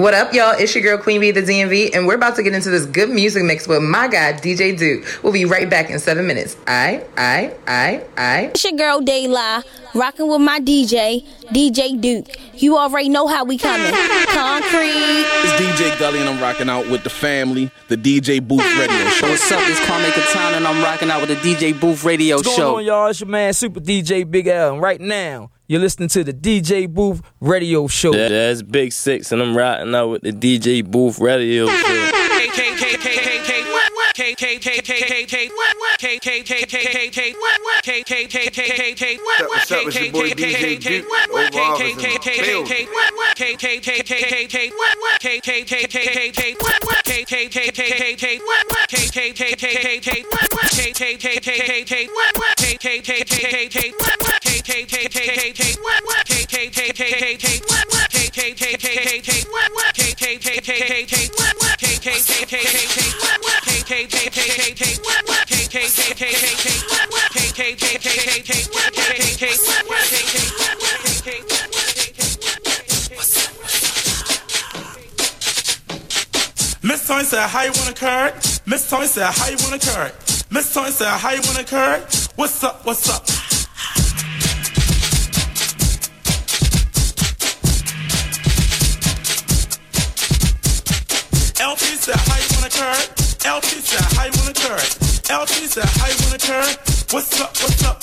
What up, y'all? It's your girl Queen B, the DMV, and we're about to get into this good music mix with my guy DJ Duke. We'll be right back in seven minutes. I, I, I, I. It's your girl Dayla, rocking with my DJ, DJ Duke. You already know how we coming. Concrete. It's DJ Gully, and I'm rocking out with the family, the DJ Booth Radio Show. What's up? It's Kwame Katana, and I'm rocking out with the DJ Booth Radio What's Show. What's going on, y'all? It's your man, Super DJ Big L, and right now, you're listening to the DJ Booth Radio Show. Yeah, that's Big Six, and I'm riding out with the DJ Booth Radio Show. What's Miss Tony said, how you wanna curd? Miss Tony said, how you wanna curd? Miss Tony said, how you wanna curd? What's up, what's up? LP said, how you wanna curd? LP said, how you wanna curd? LP said, how you wanna curd? What's up, what's up?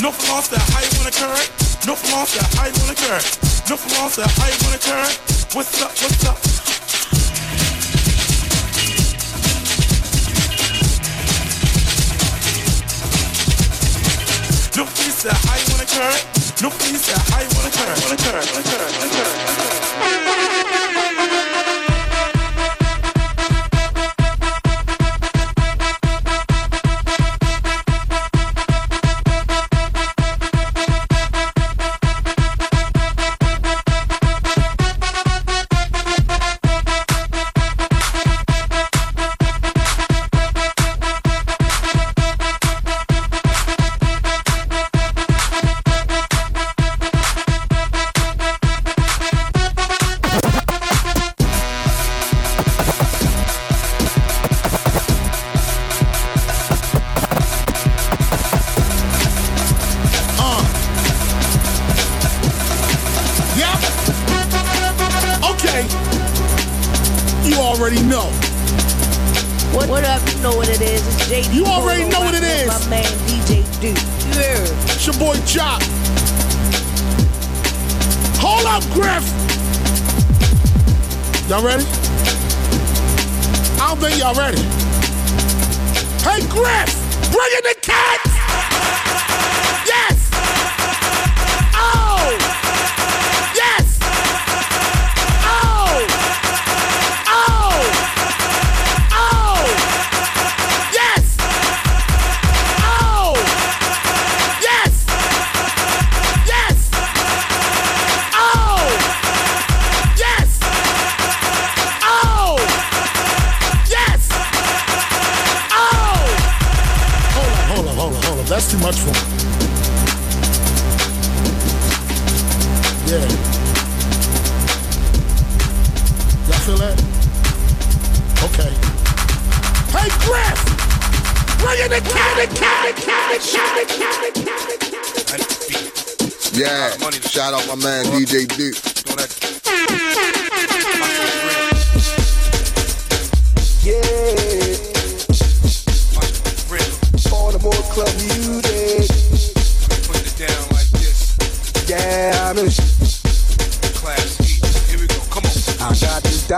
No loss how you wanna curd? No loss how you wanna curd? No loss how you wanna curd? What's up, what's up? No how you wanna curd? No how you wanna curd? Wanna curd, wanna curd, wanna curd, wanna hold on. That's too much for me. Yeah. Y'all feel that? Okay. Hey, Griff! Bring in the cat, the cat, the cat, the cat, the cat. Yeah, shout out my man DJ Duke.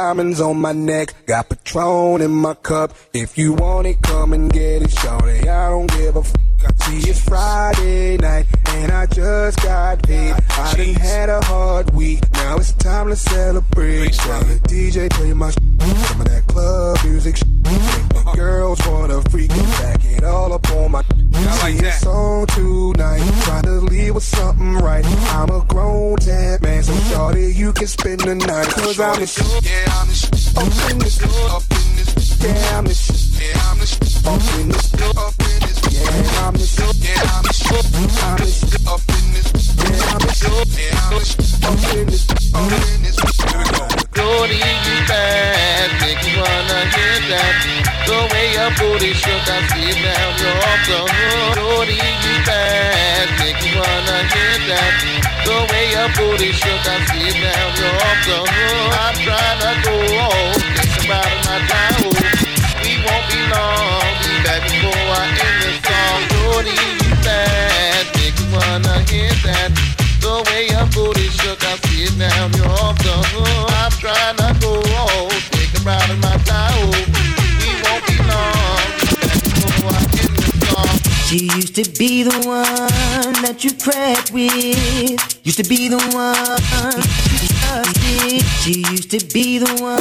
Diamonds on my neck, got Patron in my cup. If you want it, come and get it, shorty. I don't give a f. See, it's Friday night, and I just got paid. I done had a hard week, now it's time to celebrate. Tell the DJ play my some of that club music. Make the uh-huh. girls wanna freak and back it all up on my. I like that. on tonight, trying to leave with something right. I'm a grown tap man, so shorty, you can spend the night. Cause I'm the Yeah, I'm the up in this, up in this. yeah, I'm the Yeah, I'm the up in this, up in yeah, I'm the sh- I'm the shit up in this. Yeah, I'm the. Yeah, I'm the up in this. Up in this. Here we go. Shorty, you bad, make me wanna hit that. The way your booty shook, I see off the hook. Shorty, you bad, make me wanna hit that. The way your booty shook, I see off the hook. I'm trying to go home, think about my time. The way your booty shook, I see it now, you're off the hook. I'm trying to go think about it, my time. We won't be long. She used to be the one that you cried with. Used to be the one. She used to be the one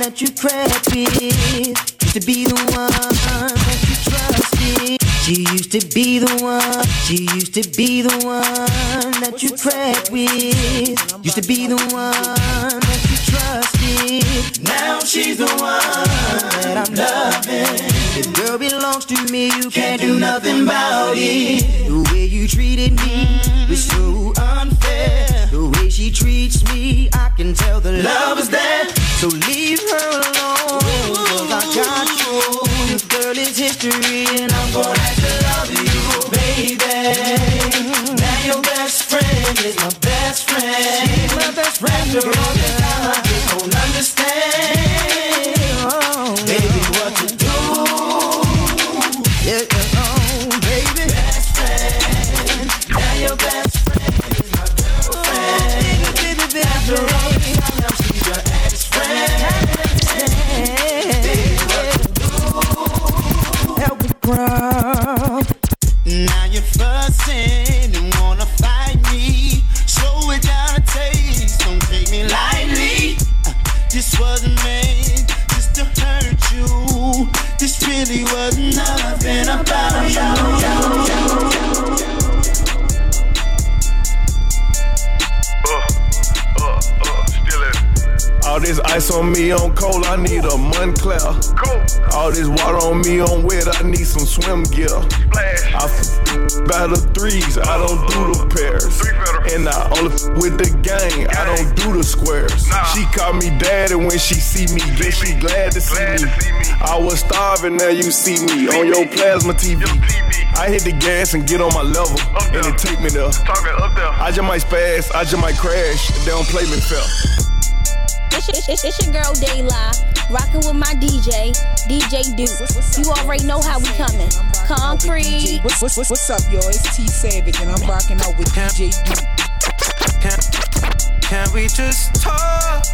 that you cried with. Used to be the one. She used to be the one. She used to be the one that you cried with. Used to be the one that you trusted. Now she's the one that I'm loving. The girl belongs to me. You can't do nothing about it. The way you treated me was so unfair. The way she treats me, I can tell the love is there. So leave her alone. Cause I got you. This girl is history, and I'm gonna friend. My best friend. After all ice on me on cold, I need a Moncler. All this water on me on wet, I need some swim gear. I f- by the threes, I don't do the pairs. And I only f- with the gang, I don't do the squares. She call me daddy when she see me, guess she glad to see me. I was starving, now you see me on your plasma TV. I hit the gas and get on my level, and it take me there. I just might spaz, I just might crash, they don't play me fair. It's, it's, it's, it's your girl Dayla, rocking with my DJ, DJ Duke. You already know how we coming. Concrete. What's, what's, what's, what's up, y'all? It's T Savage, and I'm rocking out with DJ Duke. Can, can we just talk?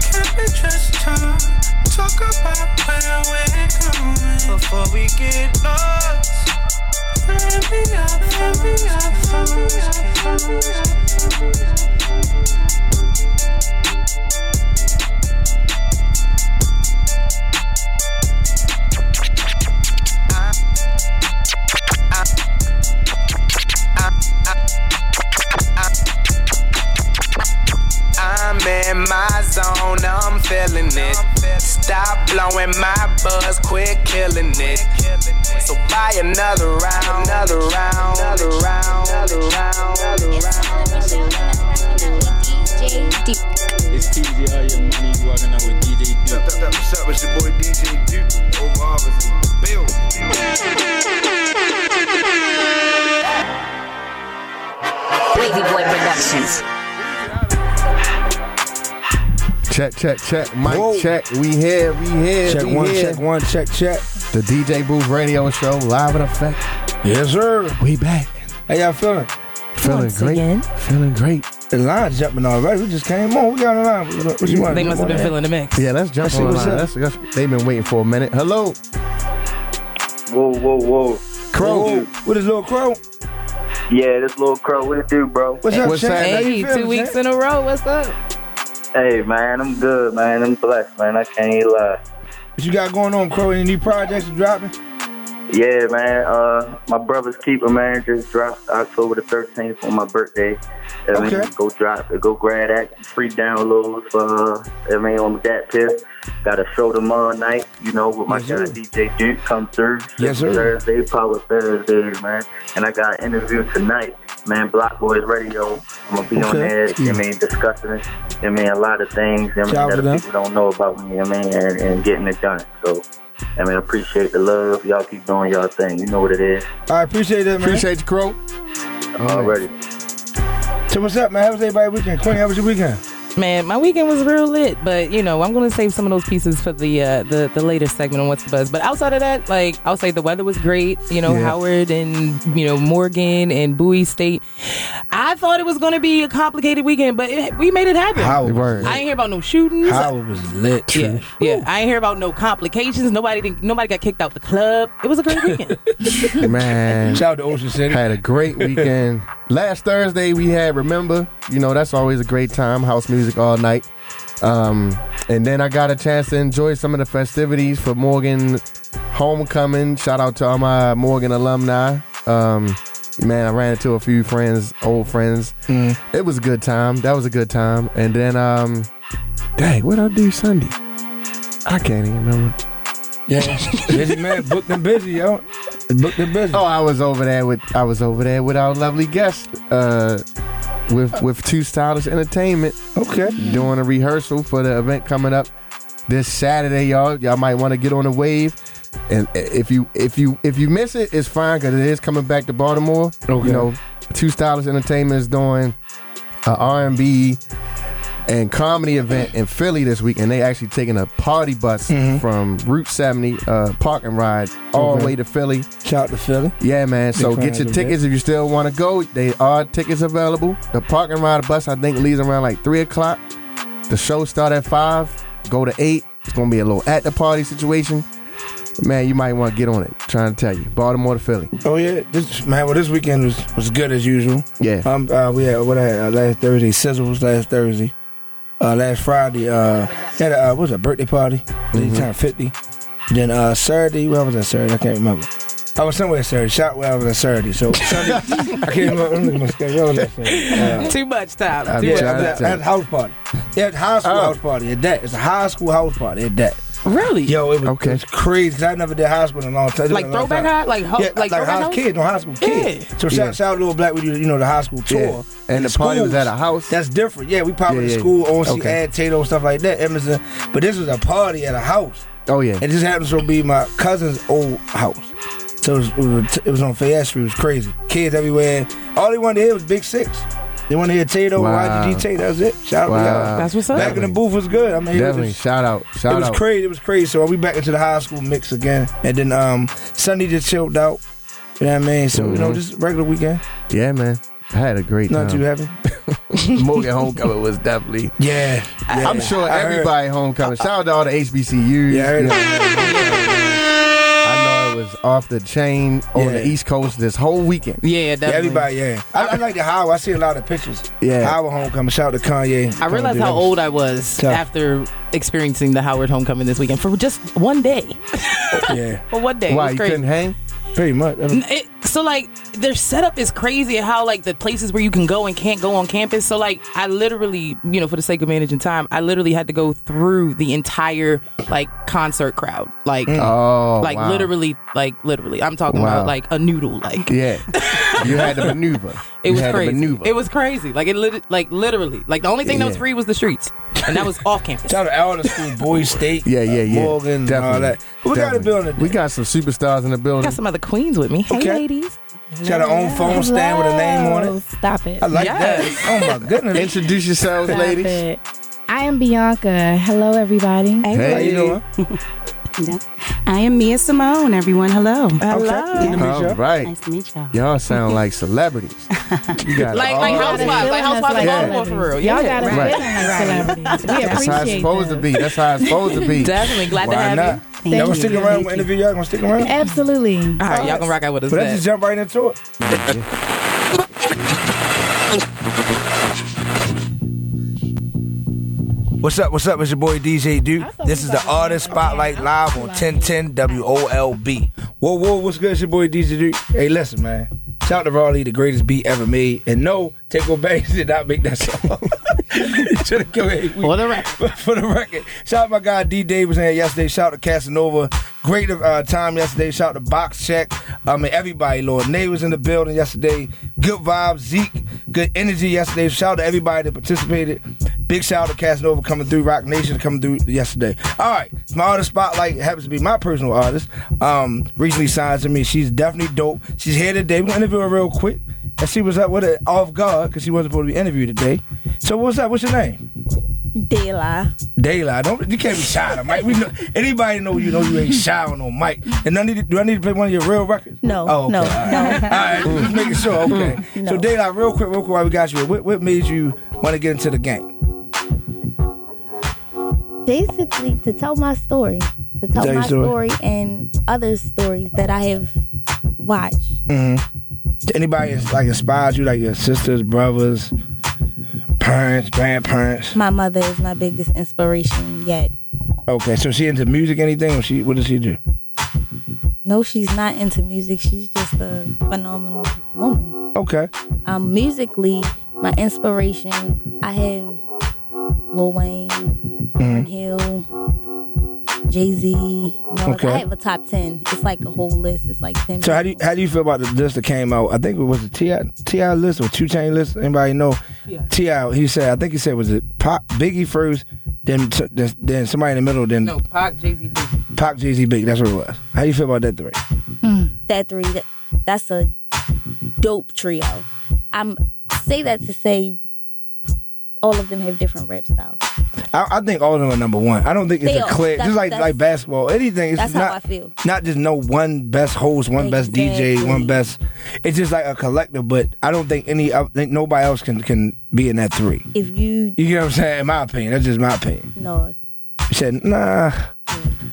Can we just talk? Talk about where we're going before we get lost. Every other, every other, every other. I'm my zone, I'm feeling it. Stop blowing my buzz, quit killing it. So buy another round, another round, another round, another round, another round. It's TJ, all your money, you walking out with DJ Duke. What's up? It's your boy DJ Duke. Over Office in the building. Lazy Boy Productions. Check, check, check. Mic check. We here, we here. Check we one, here. check one, check, check. The DJ Booth Radio Show, live in effect. Yes, sir. We back. How y'all feeling? Feeling Once great. again. Feeling great. The line's jumping already. We just came on. We got a line. What, what you want? They must have been Jump on feeling the mix. Yeah, let's jump Let's on the what's line. up. Let's, let's, they've been waiting for a minute. Hello, Whoa, whoa, whoa. Crow. What is little Crow? Yeah, this little crow. What it do, bro? What's up, What's Shaq? that? How you Hey, feeling, two weeks in a row. What's up? Hey, man, I'm good, man. I'm blessed, man. I can't even lie. What you got going on, Crow? Any new projects you dropping? Yeah, man. Uh, my brother's keeper, man, just dropped October the 13th on my birthday. I mean, Okay. go drop go grab that free downloads for, uh, I mean, on that piss. Got a show tomorrow night, you know, with my Yes, guy. DJ Duke come through. Yes, sir. Thursday, Power Thursday, man. And I got an interview tonight, man, Block Boys Radio. I'm going to be on Okay. there, you know, I mean, discussing it. I mean, a lot of things, I mean, that people don't know about me, I mean, and, and getting it done. So, I mean, appreciate the love. Y'all keep doing y'all thing. You know what it is. I appreciate that, man. Appreciate you, Crow. Already. So what's up, man? How was everybody weekend? Queen, how was your weekend? Man, my weekend was real lit, but you know, I'm gonna save some of those pieces for the uh, the the later segment on what's the buzz. But outside of that, like I'll say the weather was great. You know, Yeah. Howard and you know Morgan and Bowie State. I thought it was gonna be a complicated weekend, but it, we made it happen. Howard. Word. I ain't hear about no shootings. Howard was lit. Yeah, yeah. I ain't hear about no complications. Nobody didn't, nobody got kicked out the club. It was a great weekend. Man. Shout out to Ocean City. Had a great weekend. Last Thursday we had Remember. You know, that's always a great time. House music all night. Um, and then I got a chance to enjoy some of the festivities for Morgan homecoming. Shout out to all my Morgan alumni. Um, man, I ran into a few friends, old friends. It was a good time. That was a good time. And then, um, dang, what I do Sunday? I can't even remember. Yeah, busy man, booked and busy, yo. Booked and busy. Oh, I was over there with I was over there with our lovely guest, uh, with with 2Stylish Entertainment. Okay, doing a rehearsal for the event coming up this Saturday, y'all. Y'all might want to get on the wave. And if you if you if you miss it, it's fine because it is coming back to Baltimore. Okay. You know, 2Stylish Entertainment is doing uh, a R&B and comedy event in Philly this week, and they actually taking a party bus from Route 70 uh, park and ride all the Okay. way to Philly. Shout to Philly. Yeah, man. So get your tickets if you still want to go. They are tickets available. The park and ride bus, I think, leaves around like three o'clock. The show start at five. Go to eight. It's gonna be a little at the party situation. Man, you might want to get on it. trying to tell you, Baltimore to Philly. Oh yeah, this man. Well, this weekend was was good as usual. Yeah. Um. Uh, we had what I had uh, last Thursday. Sizzle was last Thursday. Uh, last Friday. Uh, had a uh, what was a birthday party. They Mhm. turned fifty. Then uh Saturday. Where was that Saturday? I can't remember. I was somewhere Saturday. Shot where I was at Saturday. So Sunday, I can't remember. I'm looking at my schedule. Where was that Saturday? Uh, Too much time. I'm Too yeah, much trying to at, tell at a house party. Yeah, at high school Oh. house party. At that, it's a high school house party. At that. Really? Yo, it was, Okay. it was crazy because I never did high school in a long time. Like long throwback time. high? Like ho- yeah, like like, high house? kids, no high school kids. Yeah. So shout, Yeah. shout out Little Black, we do you know the high school tour. Yeah. And the party was at a house? That's different. Yeah, we pop Yeah, the yeah. school, ONC, Okay. Ad Tato, stuff like that, Emerson. But this was a party at a house. Oh yeah. And it just happens to be my cousin's old house. So it was, it was, it was on Fayette Street. It was crazy. Kids everywhere. All they wanted to hear was Big Six. They wanted to hear Tato, Wow. YGG Tato. That's it. Shout out to Wow. y'all. That's what's up. Back in the booth was good. I mean, it was Definitely. just- Shout out. Shout it was out. crazy. It was crazy. So we back into the high school mix again, and then um Sunday just chilled out. You know what I mean? So you know, Mhm. just regular weekend. Yeah, man. I had a great Not time. too heavy. Morgan homecoming was definitely. Yeah, yeah. I'm sure I heard- everybody homecoming. Shout out to all the HBCUs. Yeah, was off the chain on Yeah. the East Coast this whole weekend. Yeah, Yeah, definitely. everybody, yeah. I, I like the Howard. I see a lot of pictures. Yeah. Howard homecoming. Shout out to Kanye. I realized how old I was Tough. after experiencing the Howard homecoming this weekend for just one day. Yeah, For one day. Why it was you crazy. couldn't hang? Pretty much. N- It, so like their setup is crazy how like the places where you can go and can't go on campus. So like I literally, you know, for the sake of managing time, I literally had to go through the entire like concert crowd. Like mm. Oh, like wow. literally like literally. I'm talking Wow. about like a noodle like Yeah, you had to maneuver. it You was had to crazy. maneuver. It was crazy. Like it lit- like literally. Like the only thing that was free was the streets. And that was off campus. Shout out to all school, Bowie State, Yeah, yeah, yeah. Morgan, Definitely. all that. We got Definitely. to build it. We got some superstars in the building. Got some other queens with me. Hey Okay. ladies. Got out own phone stand with a name on it. Stop it. I like Yes. that. Oh my goodness. Introduce yourselves, Stop ladies. it. I am Beyonka. Hello, everybody. Hey. How you doing? I am Mia Simone, everyone. Hello. Hello. Good to meet All you. right. Nice to meet y'all. Y'all sound like celebrities. You got Like all like the- housewives, like housewives of Yeah. Baltimore for real. Y'all Yeah. got it. Right. feeling celebrities. We That's how it's appreciate supposed to be. That's how it's supposed to be. Definitely glad to have not? you. Thank Y'all gonna you. stick around with interview? Y'all gonna stick around? Absolutely. All right, y'all can rock out with us. But let's just jump right into it. What's up? What's up? It's your boy DJ Duke. This is the Artist Spotlight Live on 1010 WOLB. Whoa, whoa, what's good? It's your boy DJ Duke. Hey, listen, man. Shout out to Raleigh, the greatest beat ever made. And no, Takeover Banks did not make that song. Killed it. For the record. For the record. Shout out my guy D Davis in here yesterday. Shout out to Casanova. Great uh, time yesterday. Shout out to Box Check. I mean, everybody, Lord. Nate was in the building yesterday. Good vibes. Zeke, good energy yesterday. Shout out to everybody that participated. Big shout out to Casanova coming through. Roc Nation coming through yesterday. All right. My artist spotlight happens to be my personal artist. Um, recently signed to me. She's definitely dope. She's here today. We're going to interview her real quick. And she was up with it off guard because she wasn't supposed to be interviewed today. So what's up? What's your name? Dayla. Dayla. Don't you can't be shy on Mike. We know, anybody know you know you ain't shy on no mic. And I need to, do I need to play one of your real records? No, Oh, okay. no, All right. no. All right, just making sure. Okay. No. So Dayla, real quick, real quick, while we got you, what, what made you want to get into the game? Basically, to tell my story, to tell Tell my story. story and other stories that I have watched. Mm-hmm. Anybody like inspired you, like your sisters, brothers, parents, grandparents? My mother is my biggest inspiration yet. Okay, so she into music, anything, or she what does she do? No, she's not into music. She's just a phenomenal woman. Okay. Um, musically, my inspiration, I have Lil Wayne, Lauryn Hill, Jay Z. You know, Okay. I have a top ten. It's like a whole list. It's like ten. So how do you how do you feel about the list that came out? I think it was a Ti Ti list or Two Chain list. Anybody know? Yeah. Ti. He said I think he said was it Pop Biggie first, then then, then somebody in the middle, then No, Pac, Jay Z, Pac Jay Z Biggie. That's what it was. How do you feel about that three? Hmm. that three that, that's a dope trio i'm say that to say all of them have different rap styles I, I think all of them are number one. I don't think it's They a clear. Just like like basketball, anything. It's that's how not, I feel. Not just no one best host, one best DJ, one best. It's just like a collective. But I don't think any. I think nobody else can can be in that three. if you You get what I'm saying? In my opinion, that's just my opinion. No. Said, nah.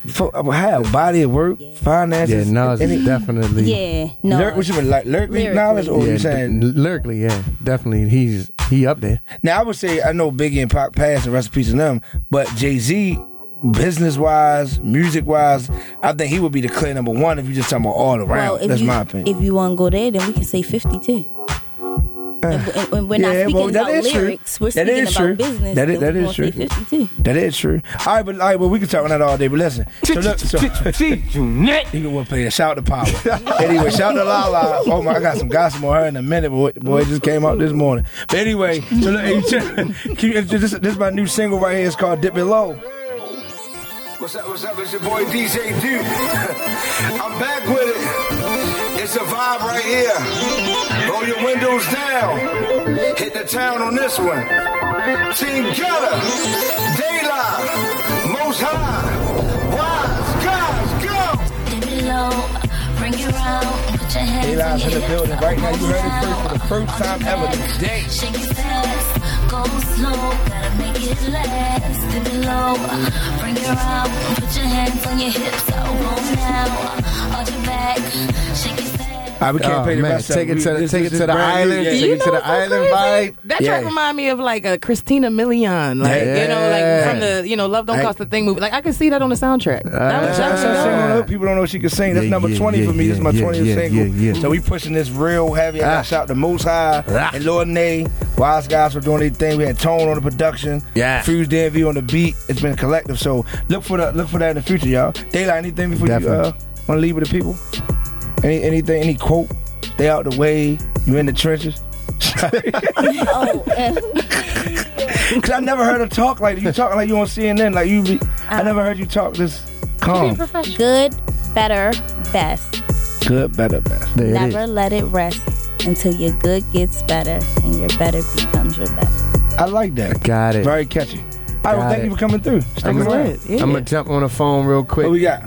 For, uh, how body of work, finances. Yeah, no, it's definitely. yeah no Lyric, what you mean, like lyrically, Lyrically. knowledge, or yeah, you saying? d- lyrically, yeah, definitely. He's he up there. Now I would say I know Biggie and Pac passed and rest in peace to them, but Jay Z, business wise, music wise, I think he would be the clear number one if you just talking about all around. well That's you, my opinion. if you want to go there then we can say 50 too Uh, and, and- and we're not Yeah, speaking well, that about is true. lyrics we're That speaking about true. business That is- then that we're is gonna true. say 50 too That is true. All right, but all right, well, we can talk on that all day. But listen, so look, so you can want to play that. Shout out to Power. anyway, shout out to Lala. Oh my, I got some gossip on her in a minute. Boy, boy, it just came out this morning. But anyway, so look, hey, can you- this, this is my new single right here. It's called "Dip It Low." What's up? What's up? It's your boy DJ Duke. I'm back with it. It's a vibe right here. Roll your windows down. Hit the town on this one. Team Gutter, Daylight, Most High, Wise Guys, go! Dip it low, bring it round, put your hands on Daylight's in the building right now. You heard it first for the first time ever today. Shake it fast, go slow, gotta make it last. Dip it low, bring it around, put your hands on your hips. I'll go now, on your back, shake it fast. All right, we can't Oh, play the man, rest take it to the- take this it is to the island, Yeah, take yeah. it to the island vibe. That Yeah. track remind me of like a Christina Milian, like you know, like from the you know Love Don't Hey. Cost a Thing movie. Like I can see that on the soundtrack. That was- Shout that her was- singing. People don't know she can sing. That's Yeah, number yeah, 20 for yeah, me. This is my 20th yeah, single. yeah, yeah. So we pushing this real heavy. I got Ah. shout to Most High Ah. and Lord Nay. Wise guys for doing their thing. We had Tone on the production. Yeah. Fuse DMV on the beat. It's been collective. So look for that. Look for that in the future, y'all. Daylight. Anything before you uh, Definitely. want to leave with the people? Any anything? Any quote? Stay out the way. You in the trenches. oh Cause I never heard her talk like you talk like you on CNN. Like you, be, I never heard you talk this calm. good better best Good, better, best. There never is. let it rest until your good gets better and your better becomes your best I like that. Got it. Very catchy. All right, well, thank it. you for coming through. Stick I'm gonna, I'm gonna jump on the phone real quick. What we got?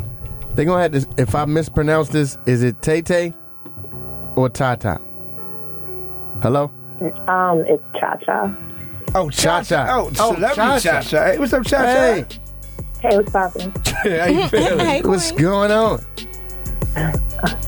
They gonna have to. If I mispronounce this, is it Tay Tay or Tata? Hello. Um, it's Cha Cha. Oh, Cha Cha. Oh, Oh, celebrity Cha-Cha. Cha Cha. Hey, what's up, Cha Cha? Hey, Hey, what's poppin'? How you feeling? what's going on?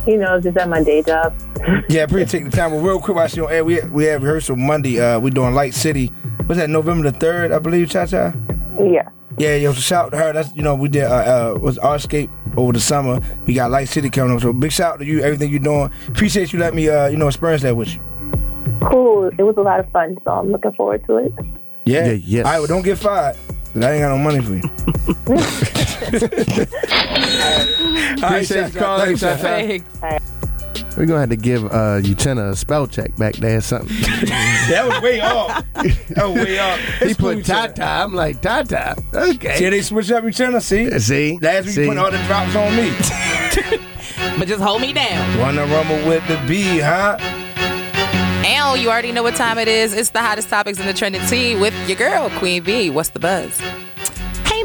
You know, just at my day job. yeah, pretty appreciate the time. Well, real quick, while she on air, we we have rehearsal Monday. Uh, we doing Light City. Was that November the third? I believe, Cha Cha. Yeah. Yeah, yo, so shout out to her. That's you know we did uh, uh was Artscape over the summer. We got Light City coming up. So big shout out to you, everything you're doing. Appreciate you letting me, uh, you know, experience that with you. Cool. It was a lot of fun, so I'm looking forward to it. Yeah. yes. All right, well, don't get fired. I ain't got no money for you. Appreciate you calling, Cha-Cha. We're gonna have to give uh Uchenna a spell check back there or something. that was way off. That was way off. he It's cool, put Tata. I'm like Tata. Okay. See, they switch up each other. See, see. Last week See? you putting all the drops on me. But just hold me down. Wanna rumble with the B, huh? And you already know what time it is. It's the hottest topics in the trending tea with your girl, Queen B. What's the buzz?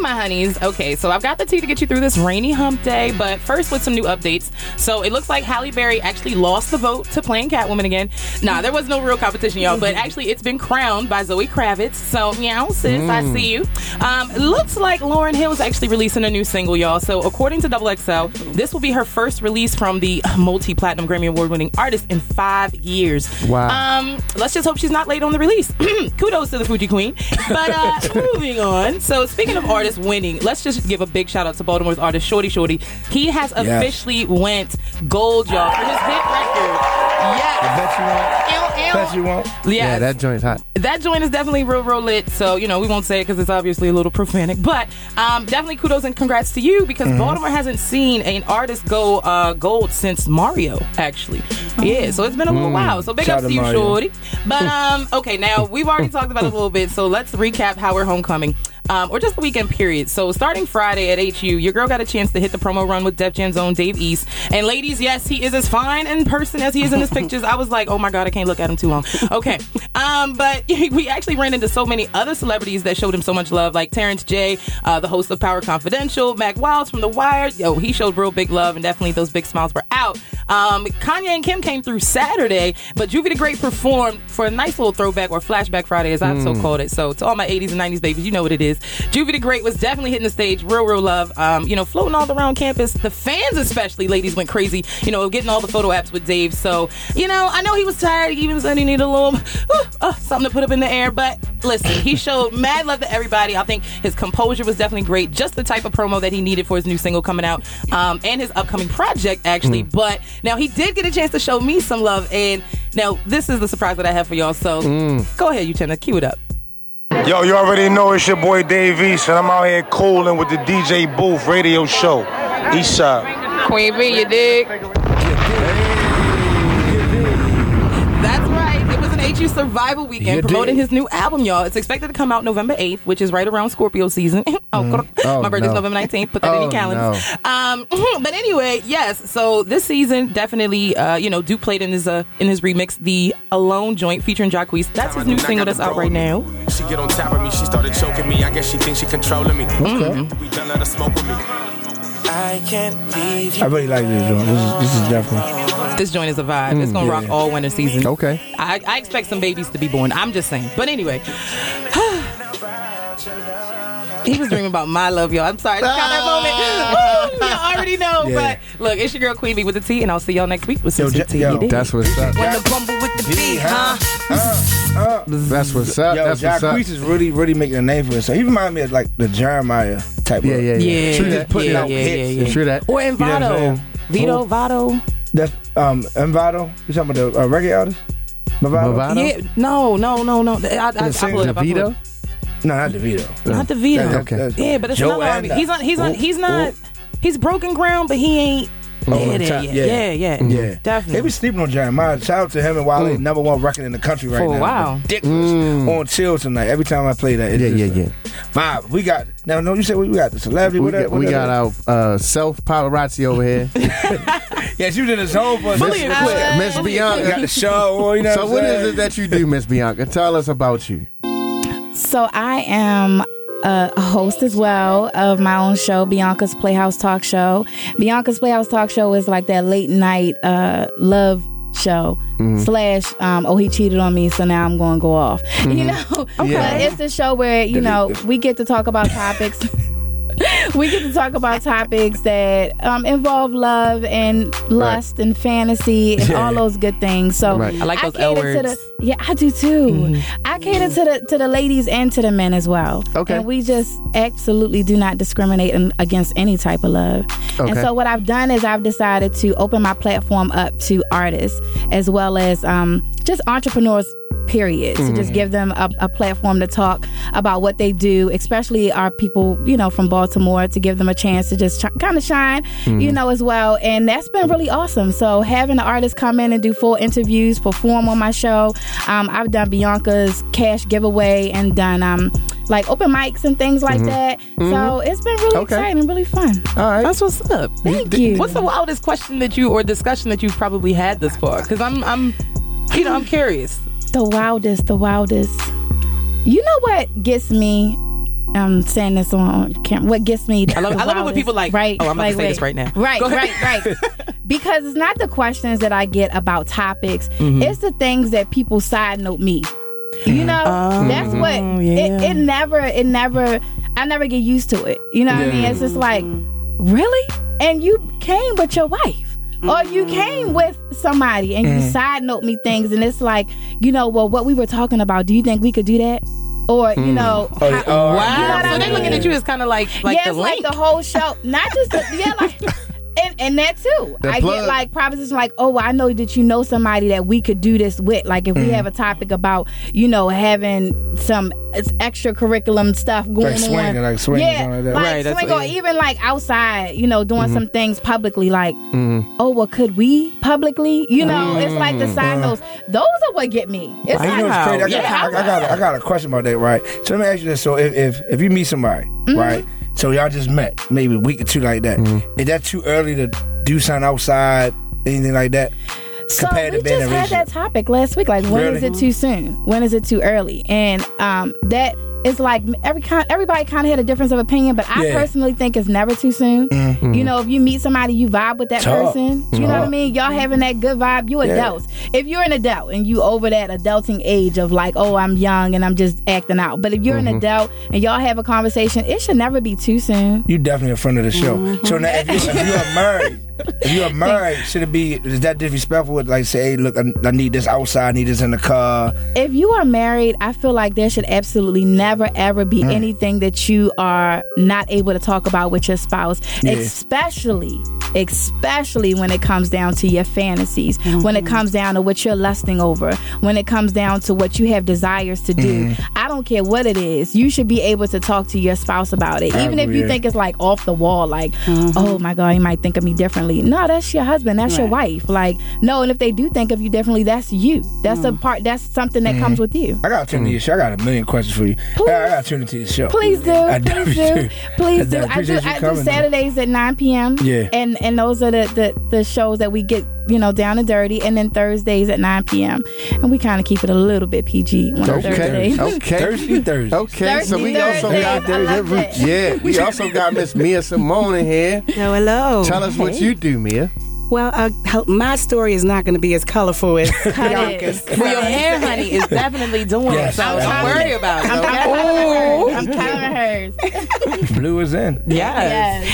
My honeys. Okay, so I've got the tea to get you through this rainy hump day, but first with some new updates. So it looks like Halle Berry actually lost the vote to playing Catwoman again. Nah, there was no real competition, y'all, but actually it's been crowned by Zoe Kravitz. So, meow, sis, I Mm. see you. Um, looks like Lauryn Hill is actually releasing a new single, y'all. So according to Double XL, this will be her first release from the multi-platinum Grammy Award-winning artist in five years. Wow. Um, let's just hope she's not late on the release. Kudos to the Fugee Queen. But uh, moving on. So speaking of artists winning, let's just give a big shout out to Baltimore's artist Shorty Shorty. He has Yes. officially went gold, y'all, for his hit record. Yes. I bet you won't. Ew, ew. Bet you won't. Yes. Yeah, that joint's hot. That joint is definitely real, real lit. So, you know, we won't say it because it's obviously a little profanic. But um, definitely kudos and congrats to you because Mhm. Baltimore hasn't seen an artist go uh, gold since Mario, actually. Yeah, so it's been a little Mm. while. So big Shout ups to you, Mario. Shorty. But, um, okay, now we've already talked about it a little bit. So let's recap how we're homecoming. Um, or just the weekend period. So starting Friday at HU, your girl got a chance to hit the promo run with Def Jam's own Dave East. And ladies, yes, he is as fine in person as he is in his pictures. I was like, oh my god, I can't look at him too long. Okay, um, but we actually ran into so many other celebrities that showed him so much love, like Terrence J, uh, the host of Power Confidential, Mack Wilds from The Wire. Yo, he showed real big love, and definitely those big smiles were out. Um, Kanye and Kim came through Saturday, but Juvie the Great performed for a nice little throwback or flashback Friday, as I've so Mm. called it. So to all my 80s and 90s babies, you know what it is. Juvie the Great was definitely hitting the stage, real, real love. Um, you know, floating all around campus. The fans, especially, ladies, went crazy. You know, getting all the photo apps with Dave. So, you know, I know he was tired. He even said he needed a little uh, something to put up in the air. But listen, he showed mad love to everybody. I think his composure was definitely great. Just the type of promo that he needed for his new single coming out um, and his upcoming project, actually. But now he did get a chance to show me some love. And now this is the surprise that I have for y'all. So go ahead, you Uchenna, cue it up. Yo, you already know it's your boy Dave East, and I'm out here cooling with the DJ Booth radio show. East Side. Queen B, you dig? That's right. It was an HU Survival Weekend You promoting dig. his new album, y'all. It's expected to come out November 8th, which is right around Scorpio season. oh, Oh, my birthday's no. November 19th. Put that in Oh, your calendars. Um, but anyway, yes. So this season, definitely, uh, you know, Duke played in his uh, in his remix, the Alone joint featuring Jacquees. That's his new single that's out right now. She get on top of me, she started choking me. I guess she thinks she controlling me. Okay. We done let her smoke with me. I can't leave I really like this joint. This is, this is definitely. This joint is a vibe. it's Mm, gonna yeah. rock all winter season. Okay. I, I expect some babies to be born. I'm just saying. But anyway. He was dreaming about my love, y'all. I'm sorry. It's kind that moment. Woo, you already know. Yeah. But look, it's your girl Queen B with the T, and I'll see y'all next week with some Yo, Tea. Yo. That's what's up. When the bumble with the B, huh? That's what's up. Yo, That's what's up. Is really, really making a name for himself. He remind me of like the Jeremih type. Yeah, of, yeah, yeah. Yeah, True that. Putting yeah, out yeah, hits. yeah, yeah. True that. Or Envato. You know what I'm saying? Vito, Who? Vado. That's um Envato. You talking about the uh, reggae artist? Mavado? Yeah, no, no, no, no. I, I, I, The singer pull it up, I pull up. No, not DeVito. Not the Vito. That- that- that's- Yeah, but it's Joe another He's on. He's on. Oh, He's not. He's broken ground, but he ain't. Oh, yeah, on yet. yeah, yeah, mm-hmm. yeah. definitely. They be sleeping on Jeremih. Shout out to him and Wale, mm. number one record in the country right For now. while. Ridiculous. Mm. On chill tonight. Every time I play that, it's Yeah, just yeah, yeah. Vibe. We got now. No, you said we got the celebrity. We what got, what we got our uh, self paparazzi over here. Yeah, she was in the zone for Miss, this. Miss Beyonka. got the show. You know so what, what I'm is saying? it that you do, Miss Beyonka? Tell us about you. So I am a host as well of my own show, Beyonka's Playhouse Talk Show. Beyonka's Playhouse Talk Show is like that late night uh, love show Mhm. slash um, oh he cheated on me so now i'm gonna go off you Mhm. know Okay. But it's the show where you know we get to talk about topics we get to talk about topics that um, involve love and lust and fantasy and all those good things. So Right. I like those L cater to words. the yeah, I do too. I cater to the to the ladies and to the men as well. Okay. and we just absolutely do not discriminate in, against any type of love. Okay. And so what I've done is I've decided to open my platform up to artists as well as um, just entrepreneurs period to just Mhm. give them a, a platform to talk about what they do especially our people you know from baltimore to give them a chance to just ch- kind of shine you Mhm. know as well and that's been really awesome so having the artists come in and do full interviews perform on my show um, i've done beyonka's cash giveaway and done um, like open mics and things like Mhm. that so Mhm. it's been really Okay. exciting really fun all right That's what's up. Thank you. What's the wildest question that you or discussion that you've probably had this far? Because I'm, I'm, you know, I'm curious. The wildest, the wildest. You know what gets me? I'm saying this on camera. What gets me? I love- I love it when people like, right. "Oh, I'm about to like, say this right now." Right, right, right. because it's not the questions that I get about topics. Mhm. It's the things that people side note me. You know, Oh, that's what it, it never, it never. I never get used to it. You know what I mean? It's just like, really? And you came with your wife. Or you came with somebody and you Mm. side note me things, and it's like, you know, well, what we were talking about. Do you think we could do that? Or you know, Oh, how- oh, you know wow. what I so they're looking at you as kind of like, like yeah, the it's link. like the whole show, not just the, yeah, like. And, and that too. The I plug. get like propositions like, oh, I know that you know somebody that we could do this with. Like if we Mm-hmm. Mhm. have a topic about, you know, having some it's extra curriculum stuff going Like swinging, on. like swinging, yeah, like that. like Right, that's swing what- or even like outside, you know, doing Mhm. some things publicly. Like, Mm-hmm. oh, well, could we publicly? You know, it's like the side Mm. notes. Those are what get me. It's you know what's like, crazy? I got, yeah, I, I got, I got a question about that, right? So let me ask you this: So if if, if you meet somebody, Mm-hmm. right? So y'all just met, maybe a week or two like that. Mm-hmm. Is that too early to do something outside, anything like that? So compared we to being just had that topic last week. Like, when is Really? it too soon? When is it too early? And um, that is like every kind. Everybody kind of had a difference of opinion, but I Yeah. personally think it's never too soon. Mhm. You know, if you meet somebody, you vibe with that Talk. person. You know what I mean? Y'all having that good vibe. You Yeah. adults. If you're an adult and you over that adulting age of like, oh, I'm young and I'm just acting out. But if you're Mhm. an adult and y'all have a conversation, it should never be too soon. You definitely a friend of the show. Mm-hmm. So now, if you, if you are married, if you are married, should it be is that disrespectful? With like say, hey, look, I, I need this outside, I need this in the car. If you are married, I feel like there should absolutely never ever be Mm. anything that you are not able to talk about with your spouse, Yeah. especially especially when it comes down to your fantasies, when it comes down to what you're lusting over, when it comes down to what you have desires to do. Mhm. I don't care what it is. You should be able to talk to your spouse about it. Even if you think it's like off the wall like, mm-hmm. "Oh my god, he might think of me differently." No, that's your husband, that's your wife. Like, no, and if they do think of you differently, that's you. That's a mm. part that's something that comes mm. with you. I got to tune into your show. I got a million questions for you. I, I got to tune into your show. Please do. I please definitely do. Please I do. I do. I do coming, though. Saturdays at 9 p.m. Yeah. And and those are the, the the shows that we get you know down and dirty, and then Thursdays at 9 p.m. And we kind of keep it a little bit PG on Okay. Thursdays. Okay. Thursday, Thursday. Okay. so we Thirsty also got I love yeah. We also got Miss Mia Simone in here. Hello, hello. Tell us what you do, Mia. Well, uh, my story is not going to be as colorful as Beyonka's. Well, your hair, honey, is definitely doing Yes. so. I'm Don't counting worry about it. I'm, okay? I'm counting hers. Blue is in. Yes.